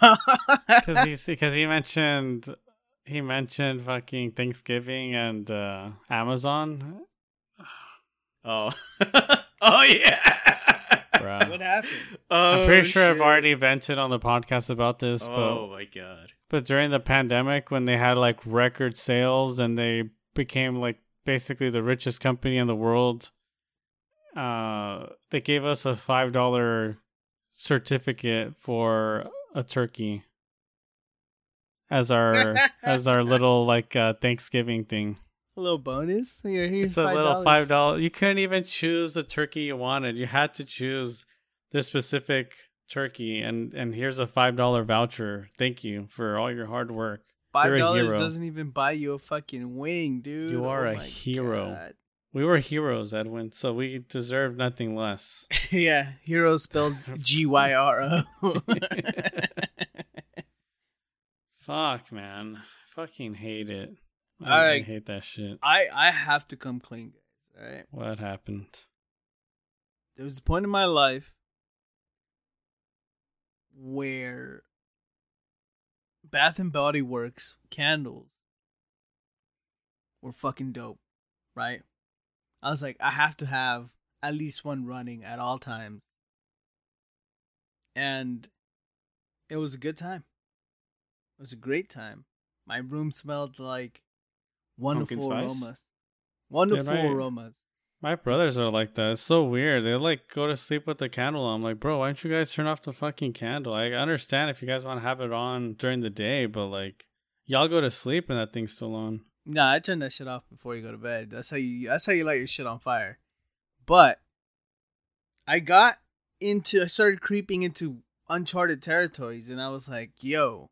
Speaker 3: because he's because he mentioned he mentioned fucking Thanksgiving and uh Amazon.
Speaker 2: Oh, oh yeah,
Speaker 3: Bruh.
Speaker 1: what happened?
Speaker 2: Oh,
Speaker 3: I'm pretty sure I've already vented on the podcast about this,
Speaker 2: Oh
Speaker 3: but
Speaker 2: my god.
Speaker 3: but during the pandemic when they had like record sales and they became like basically the richest company in the world, uh, they gave us a five dollar certificate for a turkey as our as our little like uh, Thanksgiving thing.
Speaker 1: A little bonus. Here, here's
Speaker 3: It's a little five dollar. You couldn't even choose the turkey you wanted. You had to choose this specific turkey, and and here's a five dollar voucher. Thank you for all your hard work.
Speaker 1: Five dollars doesn't even buy you a fucking wing, dude.
Speaker 3: You are
Speaker 1: Oh
Speaker 3: a hero.
Speaker 1: God.
Speaker 3: We were heroes, Edwin, so we deserve nothing less.
Speaker 1: yeah, hero spelled G Y R O.
Speaker 3: Fuck, man, fucking hate it. I,
Speaker 1: All right.
Speaker 3: hate that shit.
Speaker 1: I I have to come clean, guys. All right.
Speaker 3: What happened?
Speaker 1: There was a point in my life where Bath and Body Works candles were fucking dope, right? I was like, I have to have at least one running at all times. And it was a good time. It was a great time. My room smelled like wonderful aromas. Wonderful
Speaker 3: I-
Speaker 1: aromas.
Speaker 3: My brothers are like that. It's so weird. They like go to sleep with the candle on. I'm like, bro, why don't you guys turn off the fucking candle? I understand if you guys want to have it on during the day, but like, y'all go to sleep and that thing's still on.
Speaker 1: Nah, I turn that shit off before you go to bed. That's how you. That's how you light your shit on fire. But I got into. I started creeping into uncharted territories, and I was like, "Yo,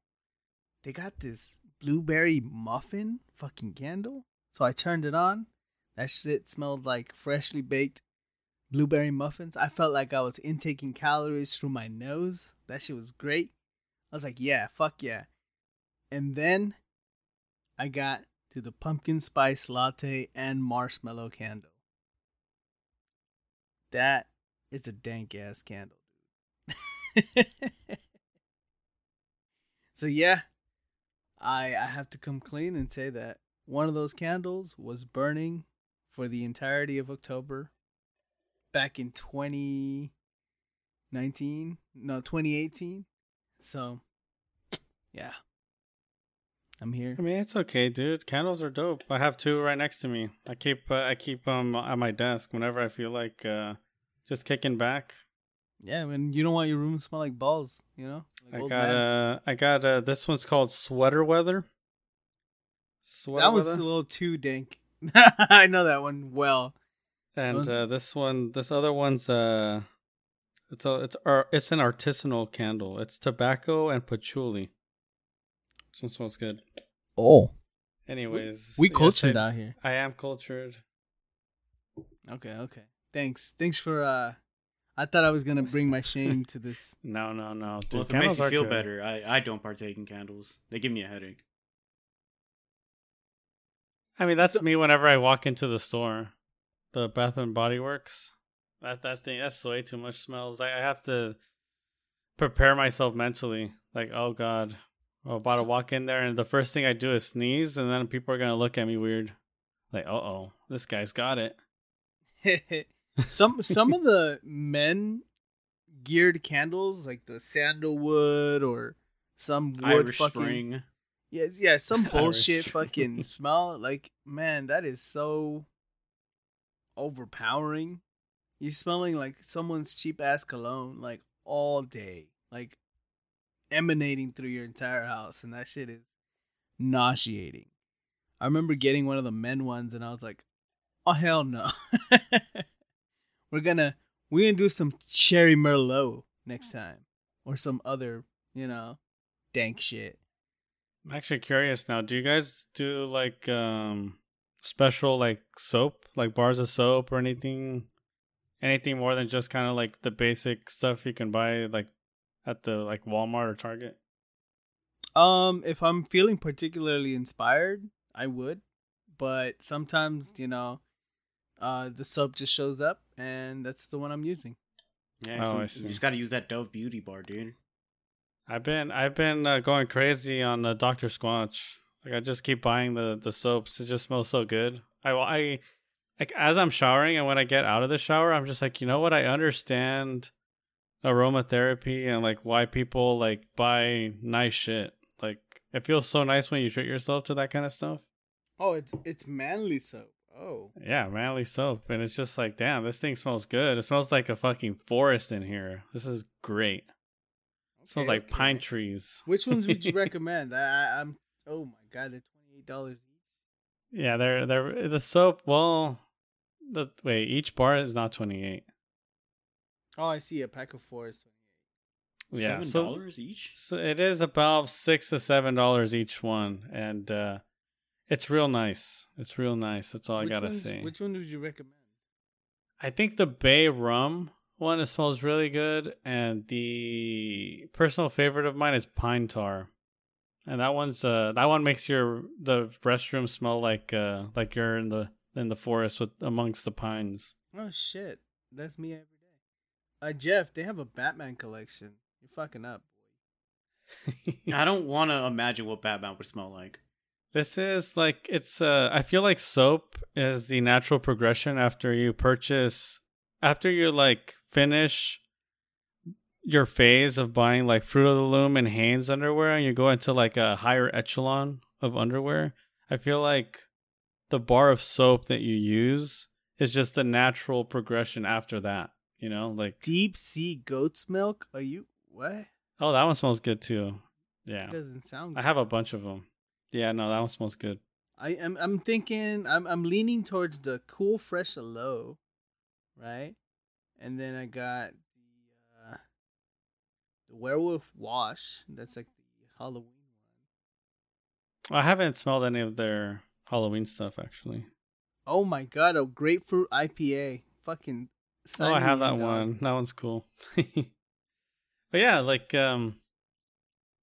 Speaker 1: they got this blueberry muffin fucking candle." So I turned it on. That shit smelled like freshly baked blueberry muffins. I felt like I was intaking calories through my nose. That shit was great. I was like, "Yeah, fuck yeah." And then I got to the pumpkin spice latte and marshmallow candle. That is a dank ass candle, dude. so yeah, I I have to come clean and say that one of those candles was burning for the entirety of October back in 2019, no, 2018. So yeah. I'm here.
Speaker 3: I mean, it's okay, dude. Candles are dope. I have two right next to me. I keep uh, I keep them at my desk whenever I feel like uh, just kicking back.
Speaker 1: Yeah, man. You don't want your room to smell like balls, you know? Like
Speaker 3: I got uh I got uh this one's called Sweater Weather. Sweater
Speaker 1: that was
Speaker 3: Weather.
Speaker 1: a little too dank. I know that one well.
Speaker 3: and uh, this one this other one's uh it's a it's ar- it's an artisanal candle. It's tobacco and patchouli. This one smells good.
Speaker 1: Oh.
Speaker 3: Anyways,
Speaker 1: We
Speaker 3: yes,
Speaker 1: cultured
Speaker 3: I-
Speaker 1: out here.
Speaker 3: I am cultured.
Speaker 1: Okay, okay. Thanks. Thanks for uh I thought I was gonna bring my shame to this.
Speaker 3: No, no, no. Dude,
Speaker 2: well, if it makes
Speaker 3: candles
Speaker 2: you feel
Speaker 3: good.
Speaker 2: better, I, I don't partake in candles. They give me a headache.
Speaker 3: I mean, that's
Speaker 1: So-
Speaker 3: me whenever I walk into the store. The Bath and Body Works. That that thing that's way too much smells. I, I have to prepare myself mentally. Like, oh god, I'm about to walk in there, and the first thing I do is sneeze, and then people are gonna look at me weird. Like, uh oh, this guy's got it.
Speaker 1: some some of the men geared candles, like the sandalwood or some wood
Speaker 2: Irish
Speaker 1: fucking
Speaker 2: Spring.
Speaker 1: Yeah, yeah, some bullshit fucking smell. Like, man, that is so overpowering. You're smelling like someone's cheap ass cologne like all day, like emanating through your entire house, and that shit is nauseating. I remember getting one of the men ones, and I was like, "Oh hell no!" we're gonna we're gonna do some cherry merlot next time, or some other, you know, dank shit.
Speaker 3: I'm actually curious now. Do you guys do like um special like soap, like bars of soap or anything? Anything more than just kind of like the basic stuff you can buy like at the like Walmart or Target?
Speaker 1: Um, if I'm feeling particularly inspired, I would, but sometimes you know, uh, the soap just shows up, and that's the one I'm using.
Speaker 2: Yeah,
Speaker 3: Oh,
Speaker 2: some-
Speaker 3: I
Speaker 2: you just got to use that Dove Beauty Bar, dude.
Speaker 3: I've been I've been uh, going crazy on the Dr. Squatch. Like I just keep buying the the soaps. It just smells so good. I I like as I'm showering and when I get out of the shower, I'm just like, you know what? I understand aromatherapy and like why people like buy nice shit. Like it feels so nice when you treat yourself to that kind of stuff.
Speaker 1: Oh, it's it's manly soap. Oh,
Speaker 3: Yeah, manly soap, and it's just like, damn, this thing smells good. It smells like a fucking forest in here. This is great. It smells
Speaker 1: okay,
Speaker 3: like pine trees.
Speaker 1: Which ones would you recommend? I, I I'm. Oh my god, they're twenty eight dollars each.
Speaker 3: Yeah, they're they're the soap. Well, the wait, each bar is not twenty eight.
Speaker 1: Oh, I see. A pack of four is twenty eight.
Speaker 3: Yeah,
Speaker 2: Seven
Speaker 3: so-
Speaker 2: dollars each.
Speaker 3: So it is about six to seven dollars each one, and uh it's real nice. It's real nice. That's all I gotta say.
Speaker 1: Which one would you recommend?
Speaker 3: I think the Bay Rum one it smells really good, and the personal favorite of mine is Pine Tar, and that one's uh that one makes your the restroom smell like uh like you're in the in the forest with amongst the pines.
Speaker 1: Oh shit, that's me every day. Uh, Jeff, they have a Batman collection. You're fucking up, boy.
Speaker 2: I don't want to imagine what Batman would smell like.
Speaker 3: This is like it's uh I feel like soap is the natural progression after you purchase after you like finish your phase of buying like Fruit of the Loom and Hanes underwear and you go into like a higher echelon of underwear. I feel like the bar of soap that you use is just the natural progression after that. You know, like
Speaker 1: Deep sea goat's milk? Are you what?
Speaker 3: oh that one smells good too. Yeah.
Speaker 1: it Doesn't sound.
Speaker 3: I have a bunch of them. Yeah, no, that one smells good.
Speaker 1: I am. I'm thinking. I'm. I'm leaning towards the cool fresh aloe, right? And then I got the uh, the werewolf wash. That's like the Halloween one.
Speaker 3: I haven't smelled any of their Halloween stuff actually.
Speaker 1: Oh my god! A grapefruit IPA. Fucking.
Speaker 3: Oh, I have that
Speaker 1: dog.
Speaker 3: one. That one's cool. but yeah, like um,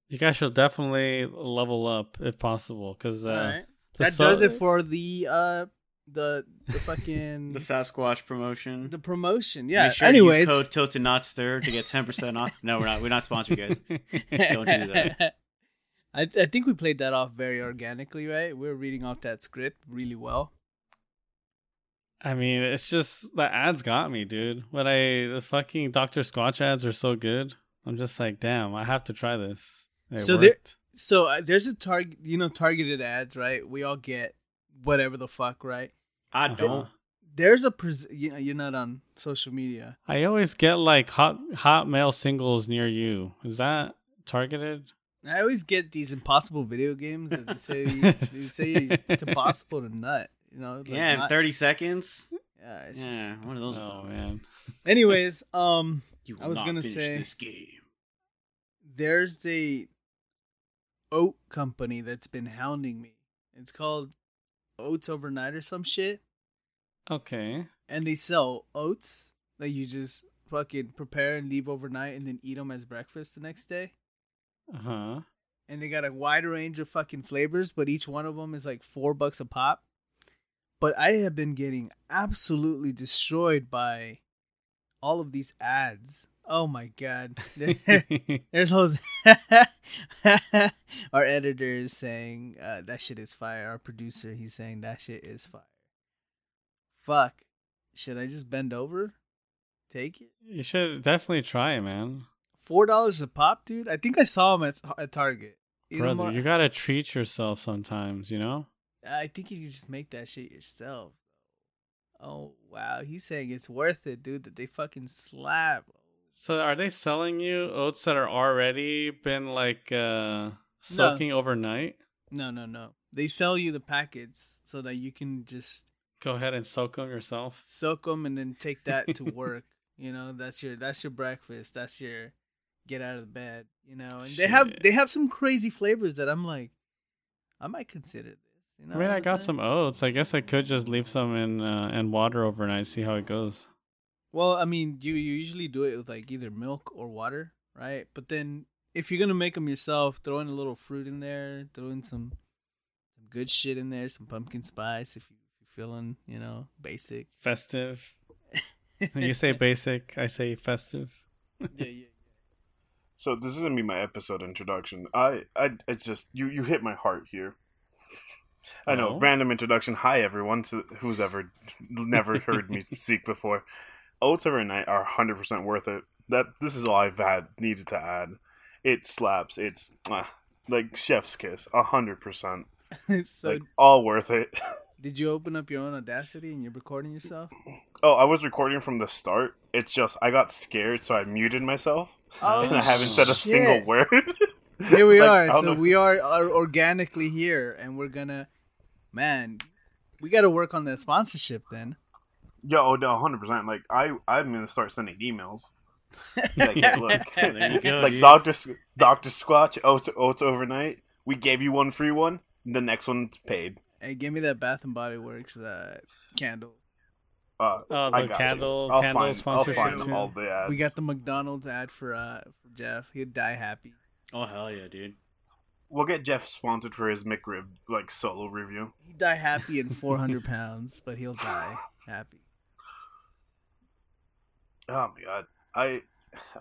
Speaker 3: you guys should definitely level up if possible, because uh,
Speaker 1: right. That
Speaker 3: so-
Speaker 1: does it for the uh the the fucking
Speaker 2: The Sasquatch promotion.
Speaker 1: the promotion. Yeah.
Speaker 2: Make sure
Speaker 1: Anyways.
Speaker 2: to use code Tilted Not Stir to get ten percent off. No, we're not. We're not sponsored, guys. Don't do that.
Speaker 1: I I think we played that off very organically, right? We're reading off that script really well.
Speaker 3: I mean, it's just the ads got me, dude. When I the fucking Doctor Squatch ads are so good, I'm just like, damn, I have to try this. It
Speaker 1: So there- So uh, there's a target, you know, targeted ads, right? We all get whatever the fuck, right?
Speaker 2: I don't.
Speaker 1: There's a pres- you know, you're not on social media.
Speaker 3: I always get like hot hot male singles near you. Is that targeted?
Speaker 1: I always get these impossible video games that they say they say it's impossible to nut. You know, like
Speaker 2: yeah, in
Speaker 1: not-
Speaker 2: 30 seconds.
Speaker 1: yeah, it's just-
Speaker 2: one of those.
Speaker 3: Oh man.
Speaker 1: Anyways, um,
Speaker 2: You will
Speaker 1: I was
Speaker 2: not
Speaker 1: gonna say-
Speaker 2: this game.
Speaker 1: there's a oat company that's been hounding me. It's called Oats Overnight or some shit,
Speaker 3: Okay.
Speaker 1: and they sell oats that you just fucking prepare and leave overnight, and then eat them as breakfast the next day.
Speaker 3: Uh huh.
Speaker 1: And they got a wide range of fucking flavors, but each one of them is like four bucks a pop. But I have been getting absolutely destroyed by all of these ads. Oh my god. There's Jose. Our editor is saying uh, that shit is fire. Our producer, he's saying that shit is fire. Fuck. Should I just bend over? Take it?
Speaker 3: you should definitely try it, man.
Speaker 1: Four dollars a pop, dude. I think I saw him at at Target. Know,
Speaker 3: Brother,
Speaker 1: Mar-
Speaker 3: you gotta treat yourself sometimes, you know?
Speaker 1: I think you can just make that shit yourself. Oh wow, he's saying it's worth it, dude. That they fucking slap.
Speaker 3: So are they selling you oats that are already been like uh soaking overnight?
Speaker 1: No, no, no. They sell you the packets so that you can just
Speaker 3: Go ahead and soak them yourself.
Speaker 1: soak them and then take that to work. you know, that's your that's your breakfast. That's your get out of bed. You know, and they have they have some crazy flavors that I'm like, I might consider this. You know,
Speaker 3: I mean, I got
Speaker 1: saying?
Speaker 3: some oats. I guess I could just leave some in uh, in water overnight, see how it goes.
Speaker 1: Well, I mean, you, you usually do it with like either milk or water, right? But then if you're gonna make them yourself, throw in a little fruit in there, throw in some some good shit in there, some pumpkin spice if you if you're feeling, you know, basic.
Speaker 3: Festive. you say basic, I say festive.
Speaker 1: yeah, yeah.
Speaker 4: So this is gonna be my episode introduction. I, I, it's just you, you hit my heart here. I know,
Speaker 3: Oh.
Speaker 4: random introduction. Hi everyone, to who's ever never heard me speak before. Oats Overnight are hundred percent worth it. That this is all I've had needed to add. It slaps. It's mwah, like chef's kiss. hundred percent.
Speaker 1: It's so
Speaker 4: Like all worth it.
Speaker 1: did you open up your own Audacity and you're recording yourself?
Speaker 4: Oh, I was recording from the start. It's just I got scared, so I muted myself,
Speaker 1: Oh,
Speaker 4: and I haven't said a single word.
Speaker 1: Here we
Speaker 4: Like,
Speaker 1: are. So
Speaker 4: know-
Speaker 1: we are, are organically here, and we're gonna, man, we got to work on that sponsorship then.
Speaker 4: Yo, oh, no, hundred percent. Like I, I'm gonna start sending emails. Like, hey, look,
Speaker 2: go,
Speaker 4: like. Doctor Doctor Squatch, oats, oats overnight. We gave you one free one. The next one's paid.
Speaker 1: Hey, give me that Bath and Body Works uh, candle.
Speaker 4: Uh,
Speaker 3: Oh,
Speaker 4: I
Speaker 3: the
Speaker 4: got
Speaker 3: candle
Speaker 4: you. I'll
Speaker 3: candle
Speaker 4: find,
Speaker 3: sponsorship
Speaker 4: I'll find
Speaker 3: too.
Speaker 4: all the ads.
Speaker 1: We got the McDonald's ad for uh for Jeff. He'd die happy.
Speaker 2: Oh hell yeah, dude.
Speaker 4: We'll get Jeff sponsored for his McRib like solo review.
Speaker 1: He'd die happy in 400 pounds, but he'll die happy.
Speaker 4: Oh my god, I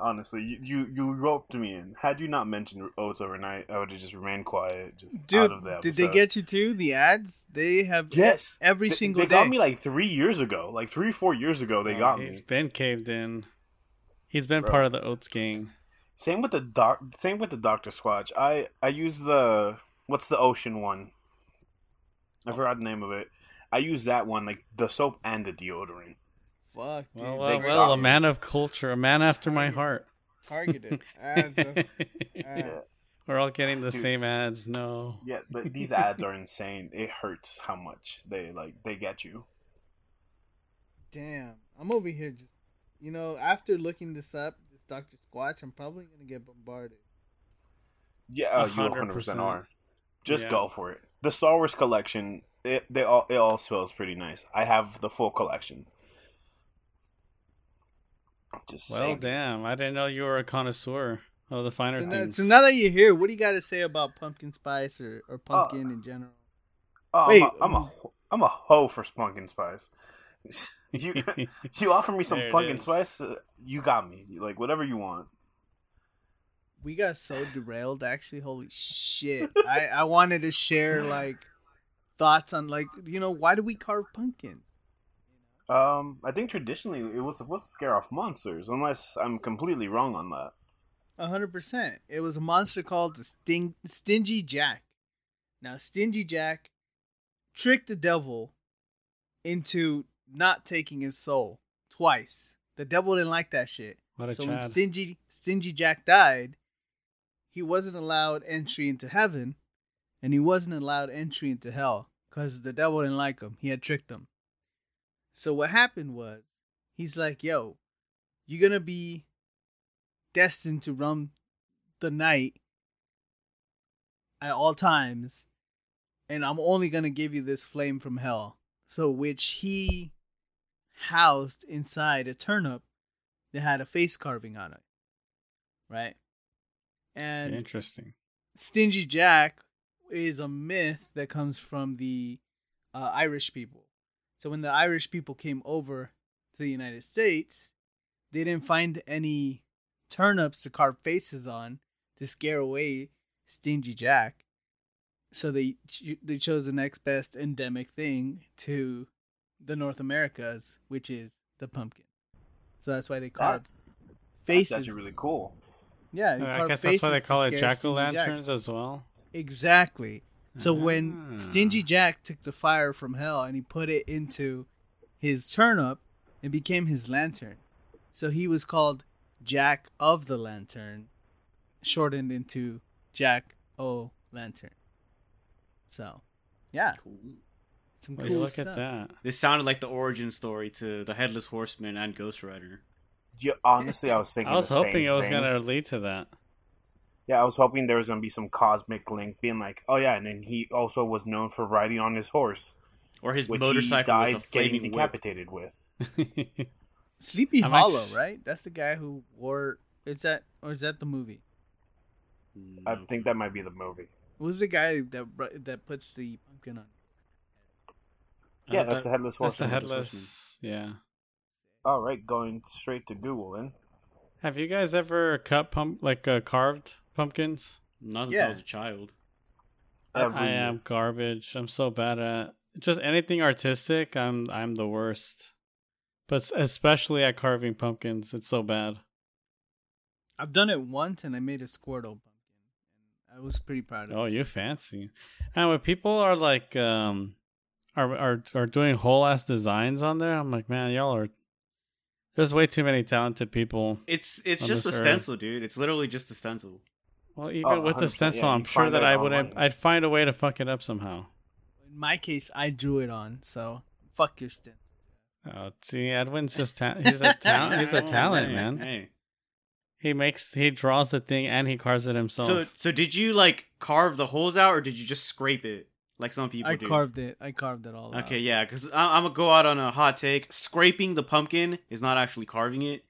Speaker 4: honestly, you you, you roped me in. Had you not mentioned oats overnight, I would have just remained quiet, just
Speaker 1: Dude,
Speaker 4: out of the
Speaker 1: did they get you too? The ads they have
Speaker 4: Yes,
Speaker 1: every
Speaker 4: They-
Speaker 1: single
Speaker 4: They
Speaker 1: day.
Speaker 4: got me like three years ago, like three four years ago. They
Speaker 3: Oh,
Speaker 4: got
Speaker 3: He's
Speaker 4: me.
Speaker 3: He's been caved in. He's been
Speaker 4: Bro.
Speaker 3: part of the oats gang.
Speaker 4: Same with the doc. Same with the Doctor Squatch. I I use the what's the ocean one? I forgot the name of it. I use that one like the soap and the deodorant.
Speaker 1: Fuck, dude.
Speaker 3: Well, well, well, a man of culture, a man after my heart.
Speaker 1: targeted ads. Of,
Speaker 4: Yeah,
Speaker 3: We're all getting the
Speaker 4: Dude.
Speaker 3: same ads. No.
Speaker 4: yeah. But these ads are insane. It hurts how much they like they get you.
Speaker 1: damn, I'm over here just, you know, after looking this up, this Doctor Squatch, I'm probably gonna get bombarded.
Speaker 4: Yeah, oh,
Speaker 3: A
Speaker 4: you
Speaker 3: hundred
Speaker 4: 100 percent
Speaker 3: percent.
Speaker 4: are. Just
Speaker 3: Yeah.
Speaker 4: go for it. The Star Wars collection, it they all it all smells pretty nice. I have the full collection. Just
Speaker 3: Well,
Speaker 4: saying.
Speaker 3: damn. I didn't know you were a connoisseur of the finer
Speaker 1: So now,
Speaker 3: things.
Speaker 1: so now that you're here, what do you got to say about pumpkin spice or, or pumpkin in general?
Speaker 4: Oh,
Speaker 1: Wait,
Speaker 4: I'm, a, I'm a I'm a hoe for pumpkin spice. you you offer me some pumpkin
Speaker 3: is.
Speaker 4: spice, uh, you got me. Like whatever you want.
Speaker 1: We got so derailed. Actually, holy shit! I I wanted to share like thoughts on like you know why do we carve pumpkins?
Speaker 4: Um, I think traditionally it was supposed to scare off monsters, unless I'm completely wrong on that.
Speaker 1: A hundred percent. It was a monster called the Sting- Stingy Jack. Now, Stingy Jack tricked the devil into not taking his soul twice. The devil didn't like that shit.
Speaker 3: What a
Speaker 1: so when Stingy Stingy Jack died, he wasn't allowed entry into heaven, and he wasn't allowed entry into hell because the devil didn't like him. He had tricked him. So what happened was, he's like, "Yo, you're gonna be destined to run the night at all times, and I'm only gonna give you this flame from hell." So which he housed inside a turnip that had a face carving on it. Right? And
Speaker 3: Interesting.
Speaker 1: Stingy Jack is a myth that comes from the uh, Irish people. So when the Irish people came over to the United States, they didn't find any turnips to carve faces on to scare away Stingy Jack. So they they chose the next best endemic thing to the North Americas, which is the pumpkin. So that's why they carve
Speaker 4: That's, that's
Speaker 1: faces.
Speaker 4: actually really cool.
Speaker 1: yeah,
Speaker 3: Uh, I guess that's why they call it jack o' lanterns as well.
Speaker 1: Exactly. So when
Speaker 3: Ah.
Speaker 1: Stingy Jack took the fire from hell and he put it into his turnip, it became his lantern. So he was called Jack of the Lantern, shortened into Jack O Lantern. So, yeah,
Speaker 2: Cool.
Speaker 1: some cool
Speaker 3: look
Speaker 1: stuff.
Speaker 3: at that.
Speaker 2: This sounded like the origin story to the Headless Horseman and Ghost Rider.
Speaker 4: Yeah, honestly, I was thinking.
Speaker 3: I was
Speaker 4: the
Speaker 3: hoping
Speaker 4: same
Speaker 3: it was gonna lead to that.
Speaker 4: Yeah, I was hoping there was gonna be some cosmic link, being like, oh yeah, and then he also was known for riding on his horse,
Speaker 2: Or his
Speaker 4: which
Speaker 2: motorcycle
Speaker 4: he died
Speaker 2: with a
Speaker 4: getting
Speaker 2: flaming whip.
Speaker 4: decapitated with.
Speaker 1: Sleepy
Speaker 3: I'm
Speaker 1: Hollow,
Speaker 3: actu-
Speaker 1: right? That's the guy who wore. Is that or is that the movie?
Speaker 4: I
Speaker 2: No.
Speaker 4: think that might be the movie.
Speaker 1: Who's the guy that that puts the pumpkin on?
Speaker 4: Yeah,
Speaker 2: Uh,
Speaker 4: that's a
Speaker 2: that-
Speaker 4: headless
Speaker 3: That's
Speaker 4: horseman.
Speaker 3: a
Speaker 2: Headless
Speaker 3: headless. Yeah.
Speaker 4: All right, going straight to Google then.
Speaker 3: Have you guys ever cut pump like uh, carved pumpkins?
Speaker 2: Not since
Speaker 1: Yeah.
Speaker 2: I was a child.
Speaker 4: Every
Speaker 3: I
Speaker 4: year.
Speaker 3: am garbage. I'm so bad at just anything artistic. I'm I'm the worst. But especially at carving pumpkins, it's so bad.
Speaker 1: I've done it once and I made a Squirtle pumpkin. And I was pretty proud of
Speaker 3: Oh,
Speaker 1: it.
Speaker 3: you fancy. And when people are like um are are are doing whole ass designs on there, I'm like, man, y'all are there's way too many talented people.
Speaker 2: It's it's just a
Speaker 3: earth.
Speaker 2: stencil, dude. It's literally just a stencil.
Speaker 3: Well, even
Speaker 4: Oh,
Speaker 3: with the stencil,
Speaker 4: yeah,
Speaker 3: I'm sure that
Speaker 4: that
Speaker 3: I wouldn't i'd find a way to fuck it up somehow.
Speaker 1: In my case, I drew it on, so fuck your stencil.
Speaker 3: Oh, see, Edwin's just ta- he's a talent. He's a talent,
Speaker 2: hey,
Speaker 3: man.
Speaker 2: Hey.
Speaker 3: He makes he draws the thing and he carves it himself.
Speaker 2: So so did you like carve the holes out or did you just scrape it like some people
Speaker 1: I
Speaker 2: do?
Speaker 1: carved it. I carved it all out.
Speaker 2: Okay, yeah, because I'm gonna go out on a hot take. Scraping the pumpkin is not actually carving it.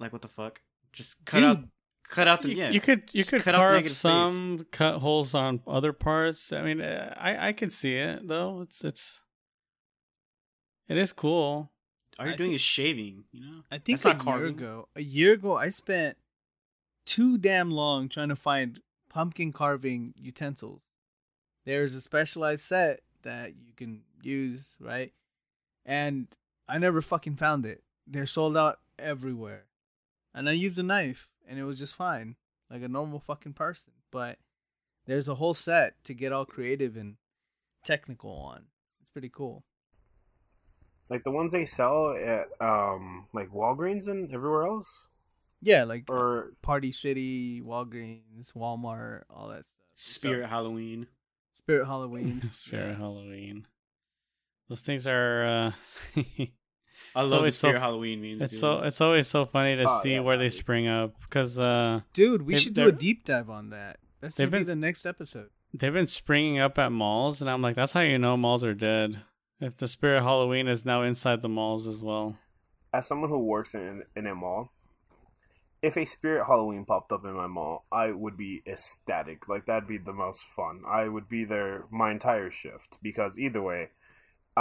Speaker 2: Like what the fuck? Just cut
Speaker 1: Dude,
Speaker 2: out, cut out the
Speaker 3: you,
Speaker 2: yeah.
Speaker 3: you could you could
Speaker 2: cut out the
Speaker 3: carve
Speaker 2: negative space.
Speaker 3: some cut holes on other parts. I mean, uh, I I can see it though. It's it's it is cool.
Speaker 2: All you're
Speaker 1: I
Speaker 2: doing
Speaker 1: think-
Speaker 2: is shaving. You know.
Speaker 1: I think
Speaker 2: That's
Speaker 1: a year ago. A year ago, I spent too damn long trying to find pumpkin carving utensils. There's a specialized set that you can use, right? And I never fucking found it. They're sold out everywhere. And I used a knife, and it was just fine, like a normal fucking person. But there's a whole set to get all creative and technical on. It's pretty cool.
Speaker 4: like the ones they sell at um like Walgreens and everywhere else,
Speaker 1: Yeah, like
Speaker 4: or
Speaker 1: Party City, Walgreens, Walmart, all that stuff.
Speaker 2: Spirit Halloween.
Speaker 1: Spirit Halloween.
Speaker 3: Spirit Halloween. Those things are. uh
Speaker 2: I
Speaker 3: It's
Speaker 2: love the
Speaker 3: always so-
Speaker 2: Spirit Halloween memes.
Speaker 3: It's
Speaker 2: dude.
Speaker 3: so it's always so funny to
Speaker 4: Oh,
Speaker 3: see
Speaker 4: yeah,
Speaker 3: where they
Speaker 4: dude.
Speaker 3: spring up because uh
Speaker 1: Dude, we should do a deep dive on that. That
Speaker 3: They've
Speaker 1: should be the next episode.
Speaker 3: they've been springing up at malls, and I'm like, that's how you know malls are dead. If the Spirit of Halloween is now inside the malls as well.
Speaker 4: as someone who works in in a mall, if a Spirit Halloween popped up in my mall, I would be ecstatic. Like that'd be the most fun. I would be there my entire shift because either way,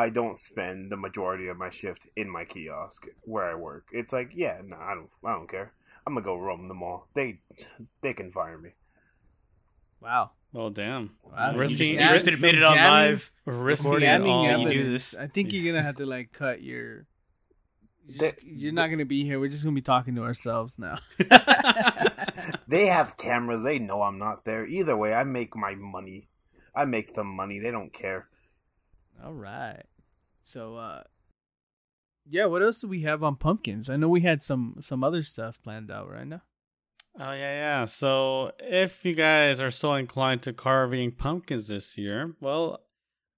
Speaker 4: I don't spend the majority of my shift in my kiosk where I work. It's like, yeah, no, I don't, I don't care. I'm gonna go roam the mall. They, they can fire me.
Speaker 1: Wow.
Speaker 3: Well, damn!
Speaker 1: Wow,
Speaker 2: You
Speaker 3: Risking-
Speaker 2: you just
Speaker 1: Some
Speaker 2: admit it on live.
Speaker 3: Risking
Speaker 2: Recording
Speaker 3: it
Speaker 2: it
Speaker 1: Damning
Speaker 3: all.
Speaker 2: you do this.
Speaker 1: I think you're gonna have to like cut your. you're
Speaker 4: The-
Speaker 1: just- you're not gonna be here. We're just gonna be talking to ourselves now.
Speaker 4: They have cameras. They know I'm not there. Either way, I make my money. I make the money. They don't care.
Speaker 1: All right. So, uh, yeah. What else do we have on pumpkins? I know we had some some other stuff planned out right now.
Speaker 3: Oh yeah, yeah. So if you guys are so inclined to carving pumpkins this year, well,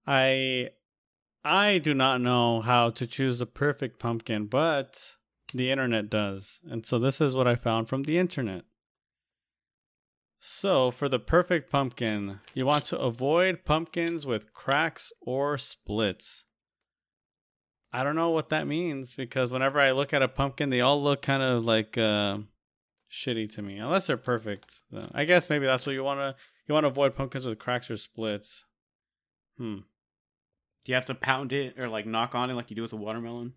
Speaker 3: I I do not know how to choose the perfect pumpkin, but the internet does. And so this is what I found from the internet. So, for the perfect pumpkin, you want to avoid pumpkins with cracks or splits. I don't know what that means because whenever I look at a pumpkin, they all look kind of like uh, shitty to me, unless they're perfect. So I guess maybe that's what you want to you want to avoid pumpkins with cracks or splits. Hmm.
Speaker 2: Do you have to pound it or like knock on it like you do with a watermelon?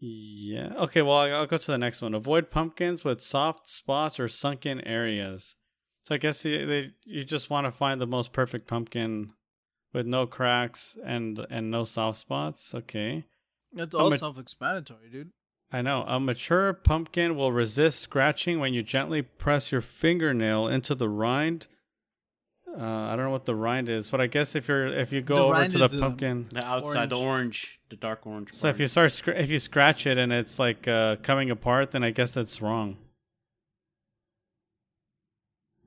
Speaker 3: Yeah. Okay. Well, I'll go to the next one. Avoid pumpkins with soft spots or sunken areas. So I guess you, they, you just want to find the most perfect pumpkin with no cracks and and no soft spots. Okay.
Speaker 1: That's all
Speaker 3: a-
Speaker 1: self-explanatory, dude.
Speaker 3: I know. A mature pumpkin will resist scratching when you gently press your fingernail into the rind. Uh, I don't know what the rind is, but I guess if you're if you
Speaker 1: The
Speaker 3: go over to the
Speaker 1: is the-
Speaker 3: pumpkin,
Speaker 2: The outside, the
Speaker 1: Orange.
Speaker 2: orange, the dark orange.
Speaker 3: so if you start scr- if you scratch it and it's like uh, coming apart, then I guess that's wrong.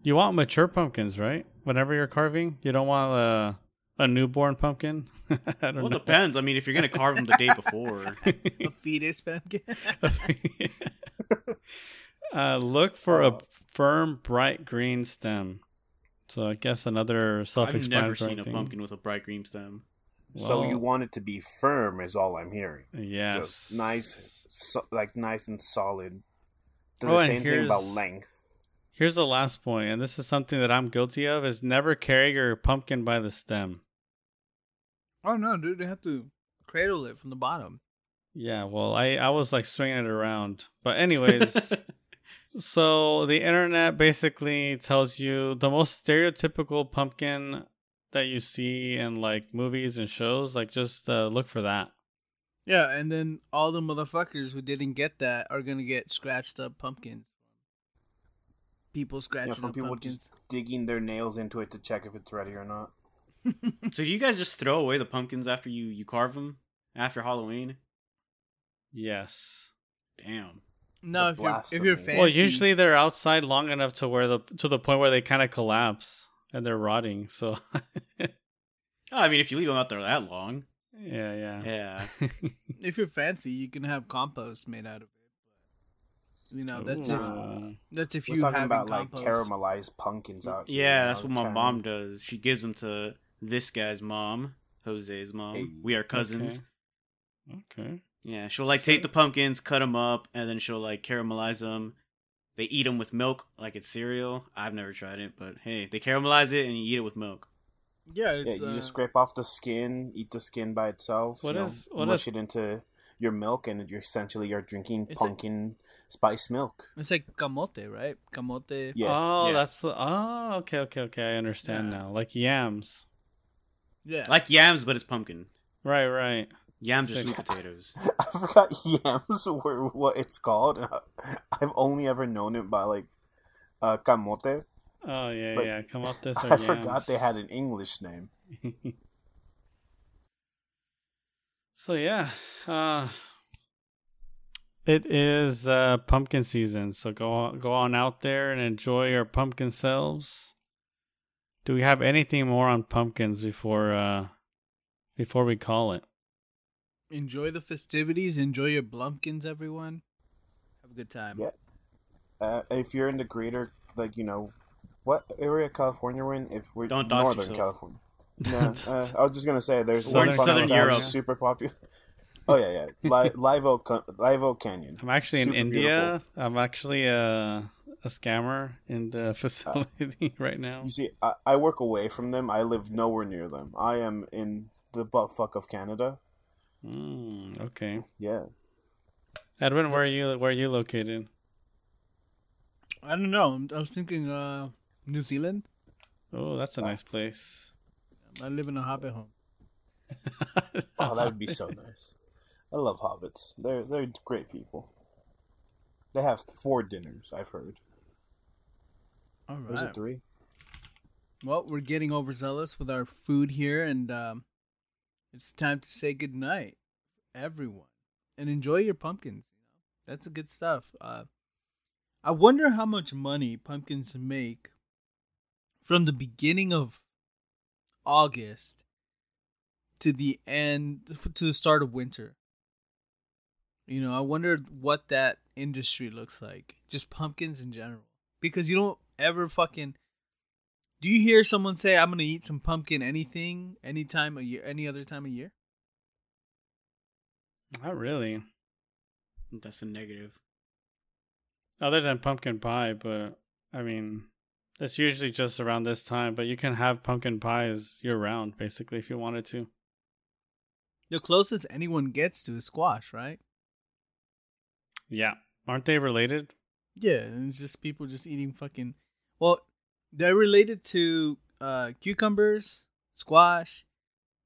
Speaker 3: You want mature pumpkins, right? Whenever you're carving, you don't want a a newborn pumpkin. I don't
Speaker 2: well, it
Speaker 3: know.
Speaker 2: depends. I mean, if you're gonna carve them the day before,
Speaker 1: A fetus pumpkin.
Speaker 3: uh, look for a firm, bright green stem. So I guess another
Speaker 2: I've
Speaker 3: self-explanatory
Speaker 2: never seen a
Speaker 3: thing.
Speaker 2: pumpkin with a bright green stem.
Speaker 4: so
Speaker 3: Well,
Speaker 4: you want it to be firm, is all I'm hearing.
Speaker 3: yes,
Speaker 4: Just nice, so, like nice and solid. Does
Speaker 3: Oh,
Speaker 4: the
Speaker 3: and
Speaker 4: same thing about length.
Speaker 3: Here's the last point, and this is something that I'm guilty of: is never carry your pumpkin by the stem.
Speaker 1: oh no, dude! They have to cradle it from the bottom.
Speaker 3: Yeah, well, I I was like swinging it around, but anyways. So the internet basically tells you the most stereotypical pumpkin that you see in like movies and shows. Like just uh, look for that.
Speaker 1: Yeah, and then all the motherfuckers who didn't get that are gonna get scratched up pumpkins. People
Speaker 4: You know,
Speaker 1: scratching
Speaker 4: from
Speaker 1: up
Speaker 4: people
Speaker 1: pumpkins.
Speaker 4: just digging their nails into it to check if it's ready or not.
Speaker 2: so you guys just throw away the pumpkins after you you carve them after Halloween?
Speaker 3: Yes.
Speaker 2: Damn.
Speaker 1: No, if you're if you're fancy.
Speaker 3: Well, usually they're outside long enough to where the to the point where they kind of collapse and they're rotting. So
Speaker 2: Oh, I mean, if you leave them out there that long,
Speaker 3: yeah, yeah.
Speaker 2: yeah.
Speaker 1: if you're fancy, you can have compost made out of it. But, you know, that's if that's if
Speaker 4: We're
Speaker 1: you
Speaker 4: talking
Speaker 1: have
Speaker 4: about like caramelized pumpkins out. here,
Speaker 2: Yeah, that's what my
Speaker 4: caram-
Speaker 2: mom does. She gives them to this guy's mom, Jose's mom.
Speaker 4: Hey.
Speaker 2: we are cousins.
Speaker 3: Okay. okay.
Speaker 2: Yeah, she'll like take the pumpkins, cut them up, and then she'll like caramelize them. They eat them with milk, like it's cereal. I've never tried it, but hey, they caramelize it and you eat it with milk.
Speaker 1: Yeah,
Speaker 4: Yeah, you
Speaker 1: uh,
Speaker 4: just scrape off the skin, eat the skin by itself.
Speaker 3: What
Speaker 4: you know,
Speaker 3: what
Speaker 4: mush
Speaker 3: is-
Speaker 4: it into your milk, and you're essentially you're drinking
Speaker 1: It's a-
Speaker 4: pumpkin spice milk.
Speaker 1: it's like camote, right? Camote.
Speaker 4: Yeah,
Speaker 3: oh,
Speaker 2: yeah.
Speaker 3: that's oh, okay, okay, okay. I understand
Speaker 1: Yeah.
Speaker 3: now. Like yams.
Speaker 1: Yeah.
Speaker 2: Like yams, but it's pumpkin.
Speaker 3: Right, right.
Speaker 2: Yams are sweet potatoes.
Speaker 4: I forgot yams were what it's called. I've only ever known it by like uh, camote.
Speaker 3: Oh yeah,
Speaker 4: But
Speaker 3: yeah. Come up this.
Speaker 4: I forgot they had an English name.
Speaker 3: so yeah, uh, it is uh, pumpkin season. So go on, go on out there and enjoy your pumpkin selves. Do we have anything more on pumpkins before uh, before we call it?
Speaker 1: Enjoy the festivities. Enjoy your blumpkins, everyone. Have a good time.
Speaker 4: Yeah. Uh, if you're in the greater, like you know, what area of California we're in? If we're
Speaker 2: Don't
Speaker 4: Northern
Speaker 2: yourself.
Speaker 4: California. No, uh, I was just gonna say there's
Speaker 3: Southern-
Speaker 4: one fun
Speaker 3: Southern
Speaker 4: fact,
Speaker 3: Europe.
Speaker 4: super popular. Oh yeah, yeah, Li- Live Oak, Live Oak Canyon.
Speaker 3: I'm actually in India.
Speaker 4: beautiful.
Speaker 3: I'm actually a a scammer in the facility right now.
Speaker 4: You see, I, I work away from them. I live nowhere near them. I am in the butt fuck of Canada.
Speaker 3: Mm, okay,
Speaker 4: Yeah,
Speaker 3: Edwin, where are you? Where are you located?
Speaker 1: I don't know. I was thinking uh, New Zealand.
Speaker 3: Oh, that's a nice place.
Speaker 1: I live in a hobbit home.
Speaker 4: oh, that would be so nice. I love hobbits. They're they're great people. They have four dinners. I've heard.
Speaker 1: All
Speaker 4: Or is
Speaker 1: right.
Speaker 4: it three?
Speaker 1: Well, we're getting overzealous with our food here, and um, it's time to say goodnight, everyone, and enjoy your pumpkins. You know, that's a good stuff. Uh, I wonder how much money pumpkins make from the beginning of August to the end to the start of winter. You know, I wonder what that industry looks like. Just pumpkins in general. Because you don't ever fucking Do you hear someone say I'm going to eat some pumpkin anything any time of year any other time of year?
Speaker 3: Not really.
Speaker 2: That's a negative.
Speaker 3: Other than pumpkin pie, but I mean, it's usually just around this time. But you can have pumpkin pies year round, basically, if you wanted to.
Speaker 1: The closest anyone gets to is squash, right?
Speaker 3: Yeah, aren't they related?
Speaker 1: Yeah, and it's just people just eating fucking. Well, they're related to uh, cucumbers, squash.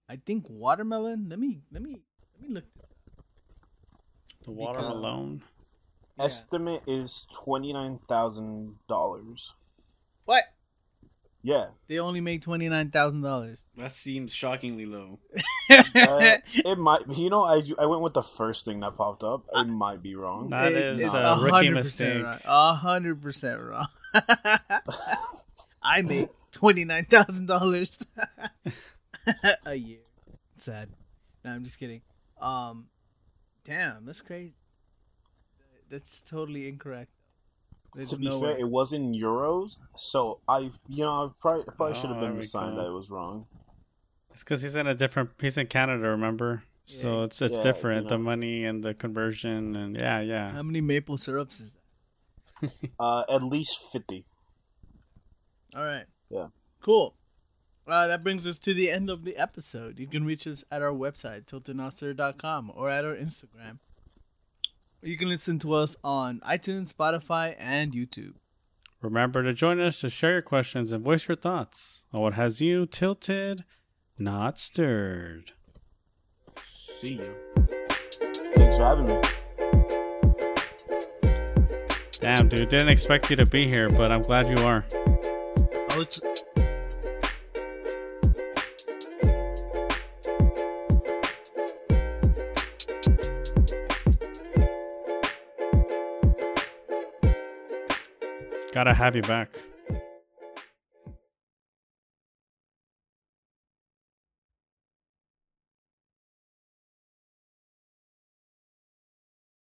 Speaker 1: I think watermelon. Let me let me let me look.
Speaker 3: The watermelon.
Speaker 1: Yeah.
Speaker 4: Estimate is twenty nine thousand dollars.
Speaker 1: What?
Speaker 4: Yeah,
Speaker 1: They only made twenty nine thousand dollars.
Speaker 2: That seems shockingly low.
Speaker 4: uh, it might. You know, I I went with the first thing that popped up. It might be wrong.
Speaker 3: That is
Speaker 1: It's
Speaker 3: a rookie
Speaker 1: 100%
Speaker 3: mistake.
Speaker 1: wrong. A hundred percent wrong. I make twenty nine thousand dollars a year. Sad. No, I'm just kidding. Um, damn, that's crazy. That's totally incorrect. There's
Speaker 4: to be
Speaker 1: no
Speaker 4: fair,
Speaker 1: way.
Speaker 4: it was in euros, so I, you know, I probably, I probably
Speaker 3: Oh,
Speaker 4: should have been the
Speaker 3: we
Speaker 4: sign that it was wrong.
Speaker 3: It's because he's in a different. He's in Canada, remember? So it's it's
Speaker 4: Yeah,
Speaker 3: different.
Speaker 4: you
Speaker 3: The money and the conversion and yeah, yeah.
Speaker 1: How many maple syrups is that?
Speaker 4: Uh, at least fifty.
Speaker 1: All right.
Speaker 4: Yeah.
Speaker 1: Cool. Uh, that brings us to the end of the episode. You can reach us at our website, tiltednoster.com, or at our Instagram. You can listen to us on iTunes, Spotify, and YouTube.
Speaker 3: Remember to join us to share your questions and voice your thoughts on what has you tilted, not stirred.
Speaker 2: See you.
Speaker 4: Thanks for having me.
Speaker 3: Damn, dude, didn't expect you to be here, but I'm glad you are.
Speaker 1: It's
Speaker 3: Gotta have you back.